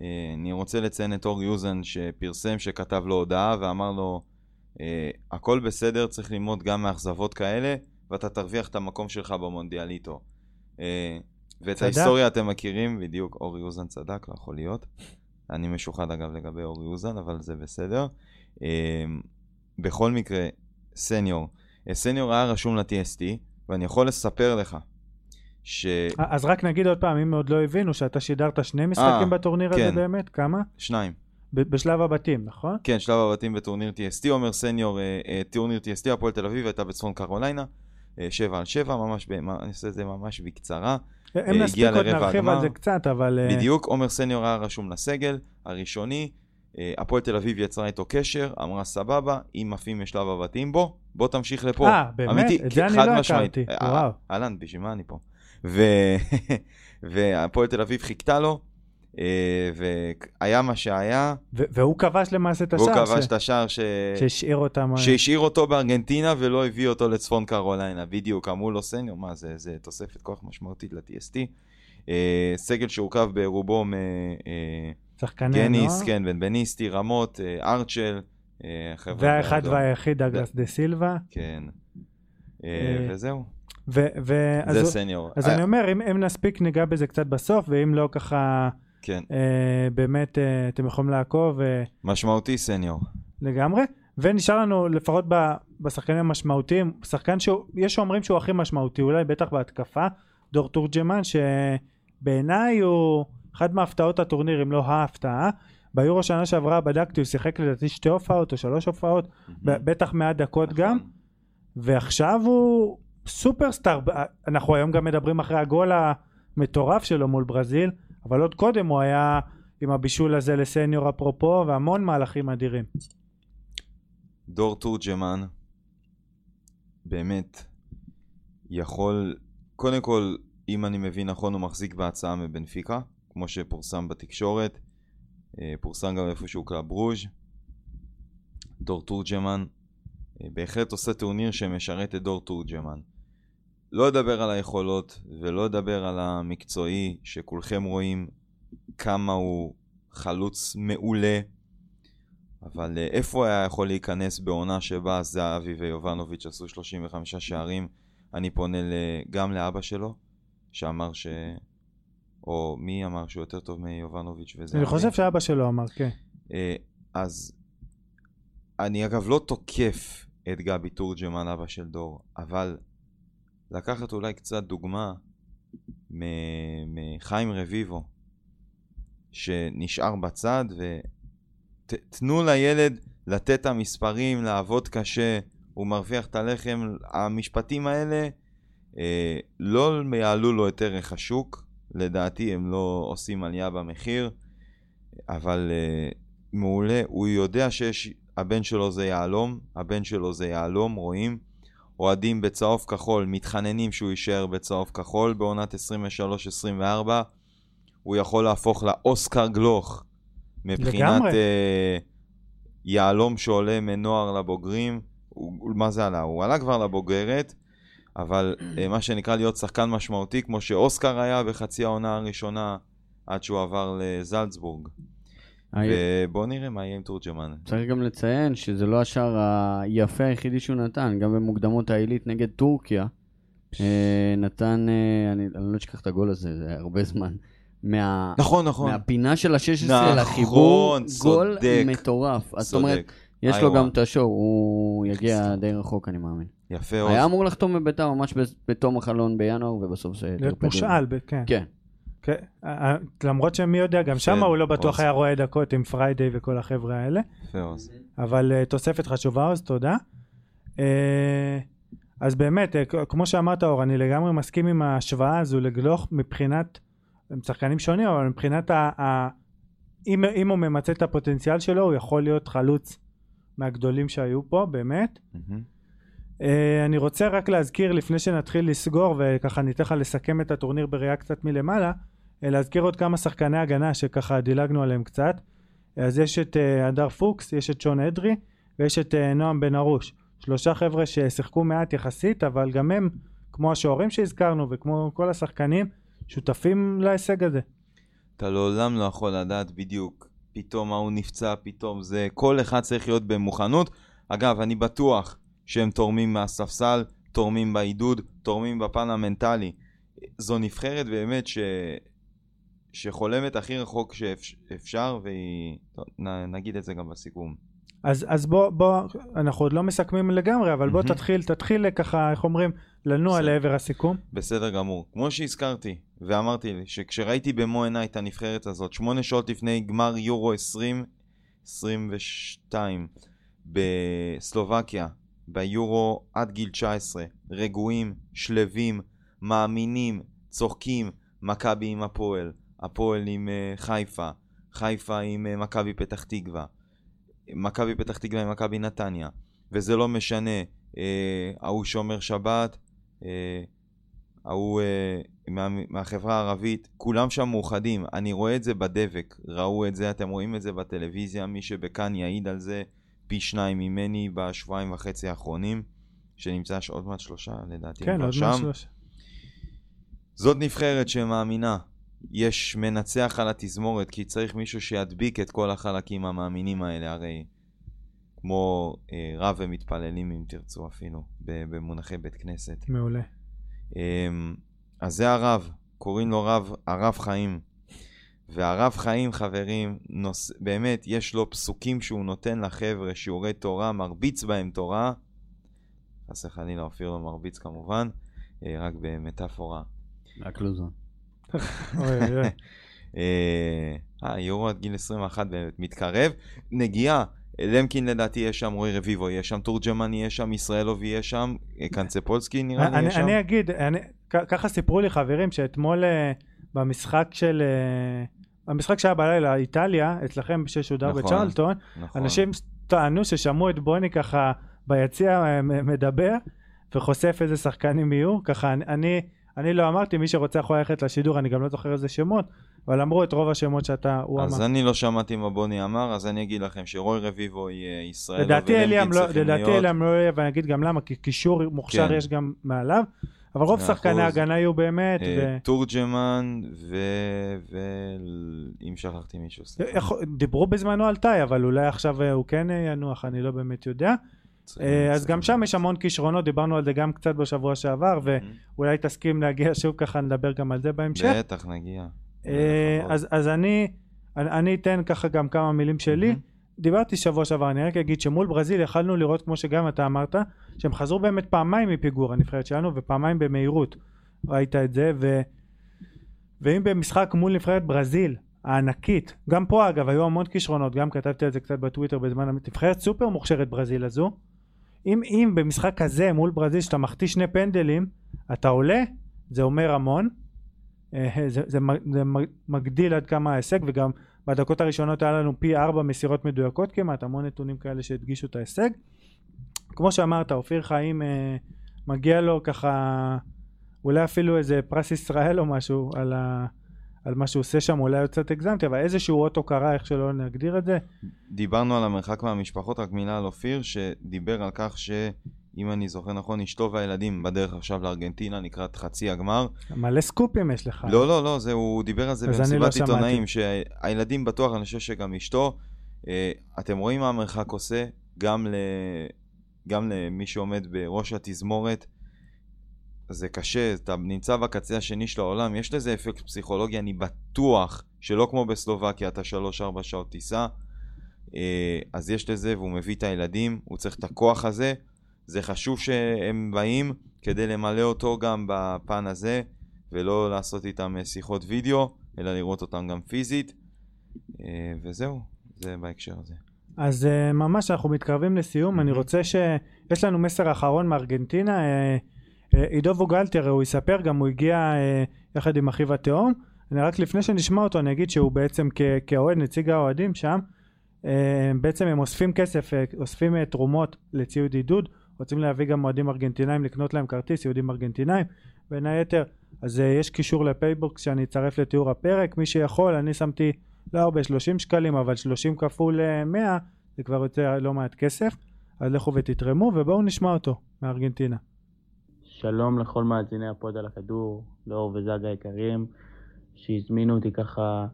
אה, אני רוצה לציין את אור יוזן שפרסם, שכתב לו הודעה ואמר לו, אה, הכל בסדר, צריך ללמוד גם מאכזבות כאלה, ואתה תרוויח את המקום שלך במונדיאליטו. ואת צדק. ההיסטוריה אתם מכירים, בדיוק, אור יוזן צדק, לא יכול להיות. אני משוחד אגב לגבי אור יוזן, אבל זה בסדר. בכל מקרה, סניור. אה, סניור היה רשום ל-TST, ואני יכול לספר לך ש... אז רק נגיד עוד פעם אם עוד לא הבינו שאתה שידרת שני משחקים אה, בטורניר הזה כן. באמת כמה? שניים. בשלב הבתים נכון? כן, שלב הבתים בטורניר TST, עומר סניור, אה, אה, טורניר TST, הפועל תל אביב הייתה בצפון קרוליינה, אה, שבע על שבע, ממש, ב- מה- אני עושה את זה ממש בקצרה. אם נספיק עוד נרחיב. על זה קצת אבל אה, בדיוק, עומר סניור היה רשום לסגל, הראשוני, אה, הפועל תל אביב יצרה איתו קשר, אמרה סבבה, אם עפים משלב הבתים בו, בוא תמשיך לפה. אה באמת? אמיתי, את זה אני לא משמעית. הכרתי אה, וואו אהלן, בשביל מה אני פה? <laughs> והפועל תל אביב חיכתה לו, אה, והיה מה שהיה, והוא כבש למעשה את והוא השער כבש ש- את השער ש... שהשאיר אותם אה, שהשאיר אותו בארגנטינה ולא הביא אותו לצפון קרוליינה. בדיוק, אמרו לו סניור, מה זה, זה תוספת כוח משמעותית ל-TST. אה, סגל שהורכב ברובו שחקני מגניס, נוער כן, בן בניסטי, רמות, אה, ארצ'ל, אה, והאחד. והיחיד דגלס דה סילבה כן. אה, וזהו, ו- ו- זה אז- סניור. אז אני אומר אם, אם נספיק ניגע בזה קצת בסוף ואם לא ככה כן, אה, באמת אה, אתם יכולים לעקוב אה, משמעותי סניור. לגמרי ונשאר לנו לפחות ב- בשחקנים המשמעותיים שחקן שיש שאומרים שהוא הכי משמעותי אולי בטח בהתקפה דור תורג'מן שבעיניי הוא אחד מהפתעות הטורניר אם לא ההפתעה ביורו שנה שעברה בדקתי הוא שיחק לדעתי שתי הופעות או שלוש הופעות ב- בטח מעט דקות גם נכון. ועכשיו הוא סופרסטאר. אנחנו היום גם מדברים אחרי הגול המטורף שלו מול ברזיל אבל עוד קודם הוא היה עם הבישול הזה לסניור אפרופו והמון מהלכים אדירים. דור תורג'מן באמת יכול, קודם כל, אם אני מבין נכון, הוא מחזיק בהצעה מבנפיקה, כמו שפורסם בתקשורת, אה, פורסם גם איפשהו קלאב ברוז'. דור תורג'מן אה, בהחלט עושה טורניר שמשרת את דור תורג'מן. לא אדבר על היכולות ולא אדבר על המקצועי שכולכם רואים כמה הוא חלוץ מעולה. אבל אה, איפה היה יכול להיכנס בעונה שבה זהבי ויובנוביץ' עשו 35 שערים? אני פונה גם לאבא שלו, שאמר ש... או מי אמר שהוא יותר טוב מיובנוביץ' וזהבי? אני חושב שאבא שלו אמר כן אה, אז אני אגב לא תוקף את גבי תורג'מן, אבא של דור, אבל לקחת אולי קצת דוגמה מחיים רביבו, שנשאר בצד, ותנו לילד לתת את המספרים, לעבוד קשה, הוא מרוויח את הלחם, המשפטים האלה אה, לא יעלו לו את ערך השוק, לדעתי הם לא עושים עלייה במחיר, אבל אה, מעולה, הוא יודע שיש, הבן שלו זה יהלום, הבן שלו זה יהלום, רואים? אוהדים בצהוב כחול מתחננים שהוא יישאר בצהוב כחול בעונת 23-24, הוא יכול להפוך לאוסקר גלוך מבחינת. אה, יהלום שעולה מנוער לבוגרים, הוא- מה זה עלה? הוא עלה כבר לבוגרת, אבל אה, מה שנקרא להיות שחקן משמעותי, כמו שאוסקר היה בחצי העונה הראשונה עד שהוא עבר לזלצבורג. ובוא נראה מה יהיה עם תורג'מן. צריך גם לציין שזה לא השער היפה היחידי שהוא נתן, גם במוקדמות העילית נגד טורקיה. אה, נתן, אה, אני, לא אשכח את הגול הזה, זה הרבה זמן. מה... נכון, נכון. מהפינה של ה-16 נכון, לחיבור, גול. מטורף. זאת אומרת. יש לו. גם את ה show, הוא יגיע די רחוק, אני מאמין. יפה עוד. היה אמור לחתום בביתר ממש בתום החלון בינואר, ובסוף זה. מושאל, כן. כן. כן. אה, אה, למרות שמי יודע, גם שם הוא לא בטוח עוז. היה רואה דקות עם פריידיי וכל החבר'ה האלה. יפה עוז. אבל אה, תוספת חשובה עוז, תודה. אז באמת, כמו שאמרת אור, אני לגמרי מסכים עם ההשוואה הזו לגלוך מבחינת, הם שחקנים שונים, אבל מבחינת ה... ה אם, אם הוא ממצה את הפוטנציאל שלו, הוא יכול להיות חלוץ מהגדולים שהיו פה, באמת. Uh, אני רוצה רק להזכיר, לפני שנתחיל לסגור, וככה ניתן לך לסכם את הטורניר בראייה קצת מלמעלה, uh, להזכיר עוד כמה שחקני הגנה שככה דילגנו עליהם קצת. אז יש את uh, הדר פוקס, יש את שון אדרי, ויש את נועם בן ארוש. שלושה חבר'ה ששיחקו מעט יחסית, אבל גם הם, כמו השוערים שהזכרנו, וכמו כל השחקנים, שותפים להישג הזה. אתה לעולם לא יכול לדעת בדיוק. פתאום ההוא נפצע, פתאום זה... כל אחד צריך להיות במוכנות. אגב, אני בטוח שהם תורמים מהספסל, תורמים בעידוד, תורמים בפן המנטלי. זו נבחרת באמת ש... שחולמת הכי רחוק שאפשר, והיא... נגיד את זה גם בסיכום. אז, אז בוא, בוא, אנחנו עוד לא מסכמים לגמרי, אבל בוא מהמם. תתחיל, תתחיל ככה, איך אומרים, לנוע בסדר. לעבר הסיכום. בסדר גמור. כמו שהזכרתי, ואמרתי לי, שכשראיתי במו עיניי את הנבחרת הזאת, שמונה שעות לפני גמר יורו 2022 בסלובקיה, ביורו עד גיל 19, רגועים, שלווים, מאמינים, צוחקים, מכבי עם הפועל, הפועל עם uh, חיפה, חיפה עם uh, מכבי פתח תקווה, מכבי פתח תקווה עם מכבי נתניה, וזה לא משנה, אה, ההוא שומר שבת, ההוא אה, מה, מהחברה הערבית, כולם שם מאוחדים, אני רואה את זה בדבק, ראו את זה, אתם רואים את זה בטלוויזיה, מי שבכאן יעיד על זה פי שניים ממני בשבועיים וחצי האחרונים, שנמצא עוד מעט שלושה לדעתי, כן, עוד שם. מעט שלוש. זאת נבחרת שמאמינה. יש מנצח על התזמורת, כי צריך מישהו שידביק את כל החלקים המאמינים האלה, הרי כמו אה, רב ומתפללים אם תרצו אפילו, במונחי בית כנסת. מעולה. אמ, אז זה הרב, קוראים לו רב, הרב חיים. והרב חיים, חברים, נוס... באמת, יש לו פסוקים שהוא נותן לחבר'ה, שיעורי תורה, מרביץ בהם תורה. חס וחלילה, אופיר לא מרביץ כמובן, אה, רק במטאפורה. רק לוזון. אוי. אה, אה, יורו עד גיל 21 באמת מתקרב. נגיעה, למקין לדעתי יש שם, רועי רביבו יהיה שם, תורג'מן יהיה שם, ישראלוב יהיה שם, אה, קנצפולסקי נראה לי אני, יהיה שם. אני אגיד, ככה סיפרו לי חברים שאתמול במשחק של... המשחק שהיה בלילה, איטליה, אצלכם ששודר נכון. בצ'רלטון, נכון. אנשים טענו ששמעו את בוני ככה ביציע אה, מדבר וחושף איזה שחקנים יהיו, ככה אני, אני, אני לא אמרתי, מי שרוצה יכול ללכת לשידור, אני גם לא זוכר איזה שמות, אבל אמרו את רוב השמות שאתה, הוא אז אמר. אני לא שמעתי מה בוני אמר, אז אני אגיד לכם שרוי רביבו יהיה ישראל. לדעתי אליאם לא, לא יהיה, ואני אגיד גם למה, כי קישור מוכשר כן. יש גם מעליו, אבל רוב שחקני. ההגנה יהיו באמת, ו... תורג'מן ו... אם שכחתי מישהו. יכול- דיברו בזמנו על טאי, אבל אולי עכשיו אה, הוא כן אה, ינוח, אני לא באמת יודע. אה, אז גם שם יש המון כישרונות, דיברנו על זה גם קצת בשבוע שעבר, ואולי תסכים להגיע שוב ככה, נדבר גם על זה בהמשך. בטח, נגיע. אה, אז אני אתן ככה גם כמה מילים שלי. דיברתי שבוע שעבר, אני רק אגיד שמול ברזיל יכלנו לראות, כמו שגם אתה אמרת, שהם חזרו באמת פעמיים מפיגור הנבחרת שלנו, ופעמיים במהירות. ראית את זה, ו... ואם במשחק מול נבחרת ברזיל, הענקית, גם פה אגב היו המון כישרונות, גם כתבתי על זה קצת בטוויטר בזמן, נבחרת סופר מוכשרת ברזיל הזו, אם, אם במשחק כזה מול ברזיל שאתה מחטיא שני פנדלים, אתה עולה, זה אומר המון. אה, זה, זה, זה מגדיל עד כמה ההישג וגם בדקות הראשונות היה לנו פי ארבע מסירות מדויקות כמעט, המון נתונים כאלה שהדגישו את ההישג. כמו שאמרת, אופיר חיים אה, מגיע לו ככה אולי אפילו איזה פרס ישראל או משהו על, ה, על מה שהוא עושה שם, אולי קצת הגזמתי, אבל איזשהו אות הוקרה, איך שלא נגדיר את זה. דיברנו על המרחק מהמשפחות, רק מילה על אופיר, שדיבר על כך שאם אני זוכר נכון, אשתו והילדים בדרך עכשיו לארגנטינה לקראת חצי הגמר. מלא סקופים יש לך. לא, לא, לא, זה, הוא דיבר על זה לא במסיבת שמעתי. עיתונאים, שהילדים בטוח, אני חושב שגם אשתו, אה, אתם רואים מה המרחק עושה, גם, ל, גם למי שעומד בראש התזמורת. זה קשה, אתה נמצא בקצה השני של העולם, יש לזה אפקט פסיכולוגי, אני בטוח שלא כמו בסלובקיה, אתה 3-4 שעות טיסה, אה, אז יש לזה, והוא מביא את הילדים, הוא צריך את הכוח הזה, זה חשוב שהם באים כדי למלא אותו גם בפן הזה, ולא לעשות איתם אה, שיחות וידאו, אלא לראות אותם גם פיזית, אה, וזהו, זה בהקשר הזה. אז uh, ממש אנחנו מתקרבים לסיום, אני רוצה ש... יש לנו מסר אחרון מארגנטינה, עידו ווגלטר, הוא יספר, גם הוא הגיע יחד עם אחיו התאום, אני רק לפני שנשמע אותו אני אגיד שהוא בעצם כאוהד, נציג האוהדים שם, בעצם הם אוספים כסף, אוספים תרומות לציוד עידוד, רוצים להביא גם אוהדים ארגנטינאים לקנות להם כרטיס, יהודים ארגנטינאים, בין היתר, אז אה, יש קישור לפייבוקס שאני אצרף לתיאור הפרק, מי שיכול, אני שמתי לא הרבה, 30 שקלים, אבל 30 כפול 100 זה כבר יוצא לא מעט כסף, אז לכו ותתרמו ובואו נשמע אותו מארגנטינה. שלום לכל מאזיני הפוד על הכדור, לאור וזג היקרים, שהזמינו אותי ככה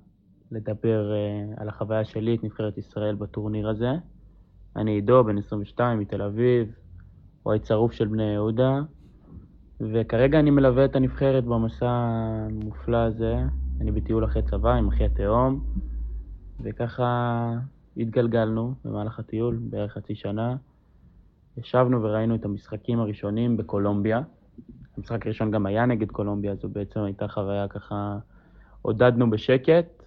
לדבר אה, על החוויה שלי, את נבחרת ישראל בטורניר הזה. אני עידו, בן 22, מתל אביב, אוהד צרוף של בני יהודה, וכרגע אני מלווה את הנבחרת במסע המופלא הזה. אני בטיול אחרי צבא עם אחי התהום, וככה התגלגלנו במהלך הטיול, בערך חצי שנה. ישבנו וראינו את המשחקים הראשונים בקולומביה. המשחק הראשון גם היה נגד קולומביה, זו בעצם הייתה חוויה ככה... עודדנו בשקט,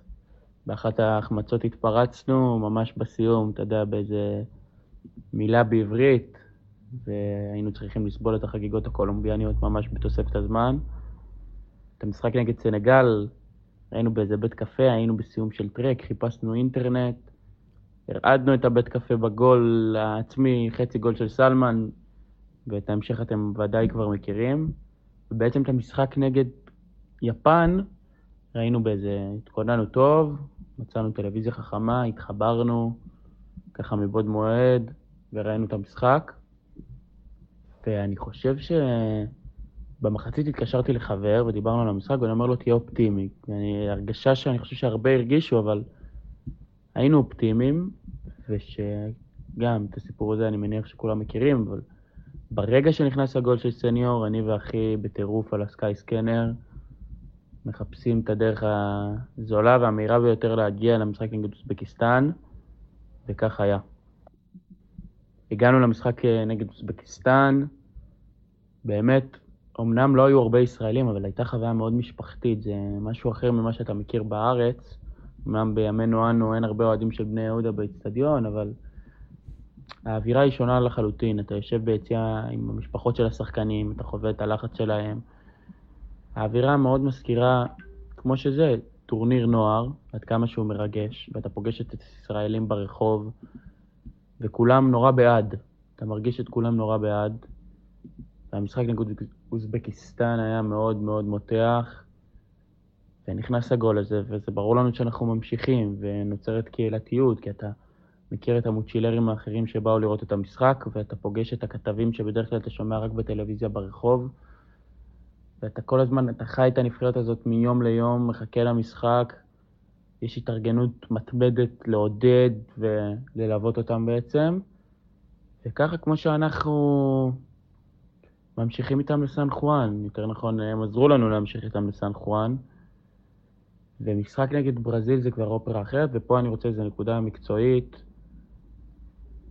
באחת ההחמצות התפרצנו, ממש בסיום, אתה יודע, באיזה מילה בעברית, והיינו צריכים לסבול את החגיגות הקולומביאניות ממש בתוספת הזמן. את המשחק נגד סנגל היינו באיזה בית קפה, היינו בסיום של טרק, חיפשנו אינטרנט, הרעדנו את הבית קפה בגול העצמי, חצי גול של סלמן, ואת ההמשך אתם ודאי כבר מכירים. ובעצם את המשחק נגד יפן, ראינו באיזה, התכוננו טוב, מצאנו טלוויזיה חכמה, התחברנו ככה מבעוד מועד, וראינו את המשחק. ואני חושב שבמחצית התקשרתי לחבר ודיברנו על המשחק, ואני אומר לו, תהיה אופטימי. אני, הרגשה שאני חושב שהרבה הרגישו, אבל היינו אופטימיים, ושגם את הסיפור הזה אני מניח שכולם מכירים, אבל ברגע שנכנס הגול של סניור, אני ואחי בטירוף על הסקאי סקנר, מחפשים את הדרך הזולה והמהירה ביותר להגיע למשחק נגד אוזבקיסטן, וכך היה. הגענו למשחק אה, נגד אוזבקיסטן, באמת, אמנם לא היו הרבה ישראלים, אבל הייתה חוויה מאוד משפחתית, זה משהו אחר ממה שאתה מכיר בארץ. אמנם בימינו אנו אין הרבה אוהדים של בני יהודה באצטדיון, אבל האווירה היא שונה לחלוטין. אתה יושב ביציאה עם המשפחות של השחקנים, אתה חווה את הלחץ שלהם. האווירה מאוד מזכירה, כמו שזה, טורניר נוער, עד כמה שהוא מרגש, ואתה פוגש את הישראלים ברחוב, וכולם נורא בעד. אתה מרגיש את כולם נורא בעד. והמשחק נגד אוזבקיסטן היה מאוד מאוד מותח. ונכנס הגול הזה, וזה ברור לנו שאנחנו ממשיכים, ונוצרת קהילתיות, כי אתה מכיר את המוצ'ילרים האחרים שבאו לראות את המשחק, ואתה פוגש את הכתבים שבדרך כלל אתה שומע רק בטלוויזיה ברחוב, ואתה כל הזמן, אתה חי את הנבחרת הזאת מיום ליום, מחכה למשחק, יש התארגנות מתמדת לעודד וללוות אותם בעצם, וככה כמו שאנחנו ממשיכים איתם לסן חואן, יותר נכון, הם עזרו לנו להמשיך איתם לסן חואן, ומשחק נגד ברזיל זה כבר אופרה אחרת, ופה אני רוצה איזו נקודה מקצועית.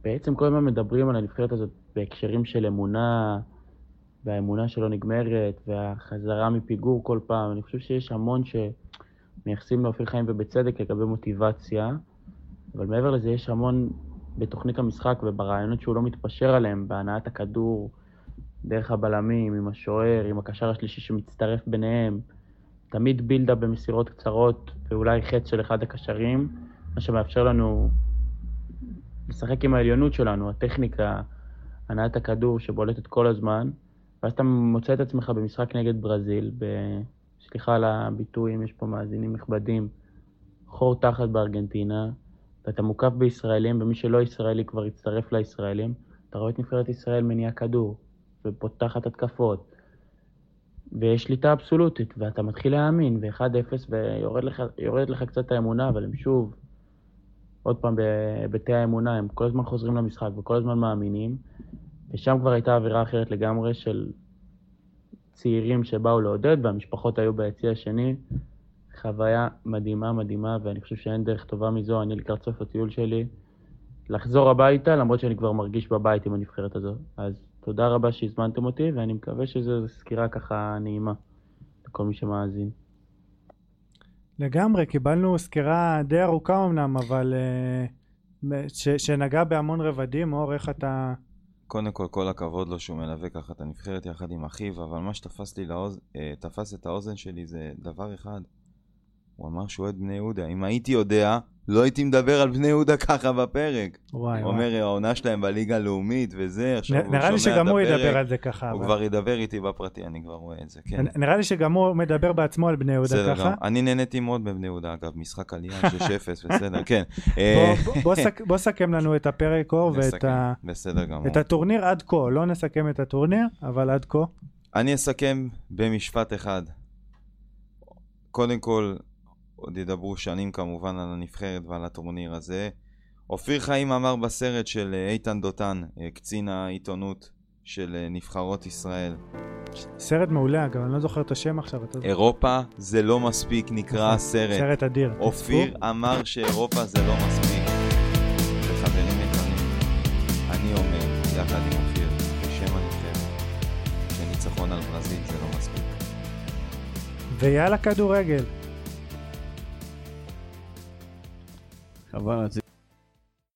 בעצם כל הזמן מדברים על הנבחרת הזאת בהקשרים של אמונה, והאמונה שלא נגמרת, והחזרה מפיגור כל פעם. אני חושב שיש המון שמייחסים לאופיר חיים ובצדק לגבי מוטיבציה, אבל מעבר לזה יש המון בתוכנית המשחק וברעיונות שהוא לא מתפשר עליהם, בהנעת הכדור, דרך הבלמים, עם השוער, עם הקשר השלישי שמצטרף ביניהם. תמיד בילדה במסירות קצרות ואולי חץ של אחד הקשרים, מה שמאפשר לנו לשחק עם העליונות שלנו, הטכניקה, הנעת הכדור שבולטת כל הזמן, ואז אתה מוצא את עצמך במשחק נגד ברזיל. סליחה על הביטוי, אם יש פה מאזינים נכבדים, חור תחת בארגנטינה, ואתה מוקף בישראלים, ומי שלא ישראלי כבר יצטרף לישראלים, אתה רואה את נבחרת ישראל מניעה כדור, ופותחת התקפות, ויש שליטה אבסולוטית, ואתה מתחיל להאמין, ו-1-0, ויורדת לך, לך קצת האמונה, אבל הם שוב, עוד פעם, בהיבטי האמונה, הם כל הזמן חוזרים למשחק וכל הזמן מאמינים, ושם כבר הייתה אווירה אחרת לגמרי של צעירים שבאו לעודד, והמשפחות היו ביציע השני. חוויה מדהימה מדהימה, ואני חושב שאין דרך טובה מזו, אני לקראת סוף הטיול שלי, לחזור הביתה, למרות שאני כבר מרגיש בבית עם הנבחרת הזו. אז תודה רבה שהזמנתם אותי, ואני מקווה שזו סקירה ככה נעימה לכל מי שמאזין. לגמרי, קיבלנו סקירה די ארוכה אמנם, אבל אה, ש, שנגע בהמון רבדים. אור, איך אתה... קודם כל, כל הכבוד לו שהוא מלווה ככה את הנבחרת יחד עם אחיו, אבל מה שתפס לי לאוז... אה, תפס את האוזן שלי זה דבר אחד. הוא אמר שהוא אוהד בני יהודה. אם הייתי יודע, לא הייתי מדבר על בני יהודה ככה בפרק. וואי הוא אומר, העונה שלהם בליגה הלאומית וזה, עכשיו נ- הוא נראה לי שומע שגם את הוא הפרק, ידבר על זה ככה. הוא אבל. כבר ידבר איתי בפרטי, אני כבר רואה את זה, כן. נ- נראה לי שגם הוא מדבר בעצמו על בני יהודה בסדר ככה. גם. אני נהניתי מאוד בבני יהודה, אגב, משחק עלייה 6-0, <laughs> בסדר, כן. בוא- אה, בוא- בוא סק- בוא סכם לנו את הפרק אור ואת ה- בסדר. את הטורניר עד כה. לא נסכם את הטורניר, אבל עד כה. אני אסכם במשפט אחד. קודם כל, עוד ידברו שנים כמובן על הנבחרת ועל הטורניר הזה. אופיר חיים אמר בסרט של אה, איתן דותן, אה, קצין העיתונות של אה, נבחרות ישראל, סרט מעולה אגב, אני לא זוכר את השם עכשיו. אתה זוכר? אירופה זה לא מספיק, נקרא נכון, הסרט. סרט אדיר. אופיר תצפו. אמר שאירופה זה לא מספיק. וחברים יקרים, אני אומר, יחד עם אופיר, בשם הנבחרת, שניצחון על ברזיל זה לא מספיק. ויאללה כדורגל. חבל על זה.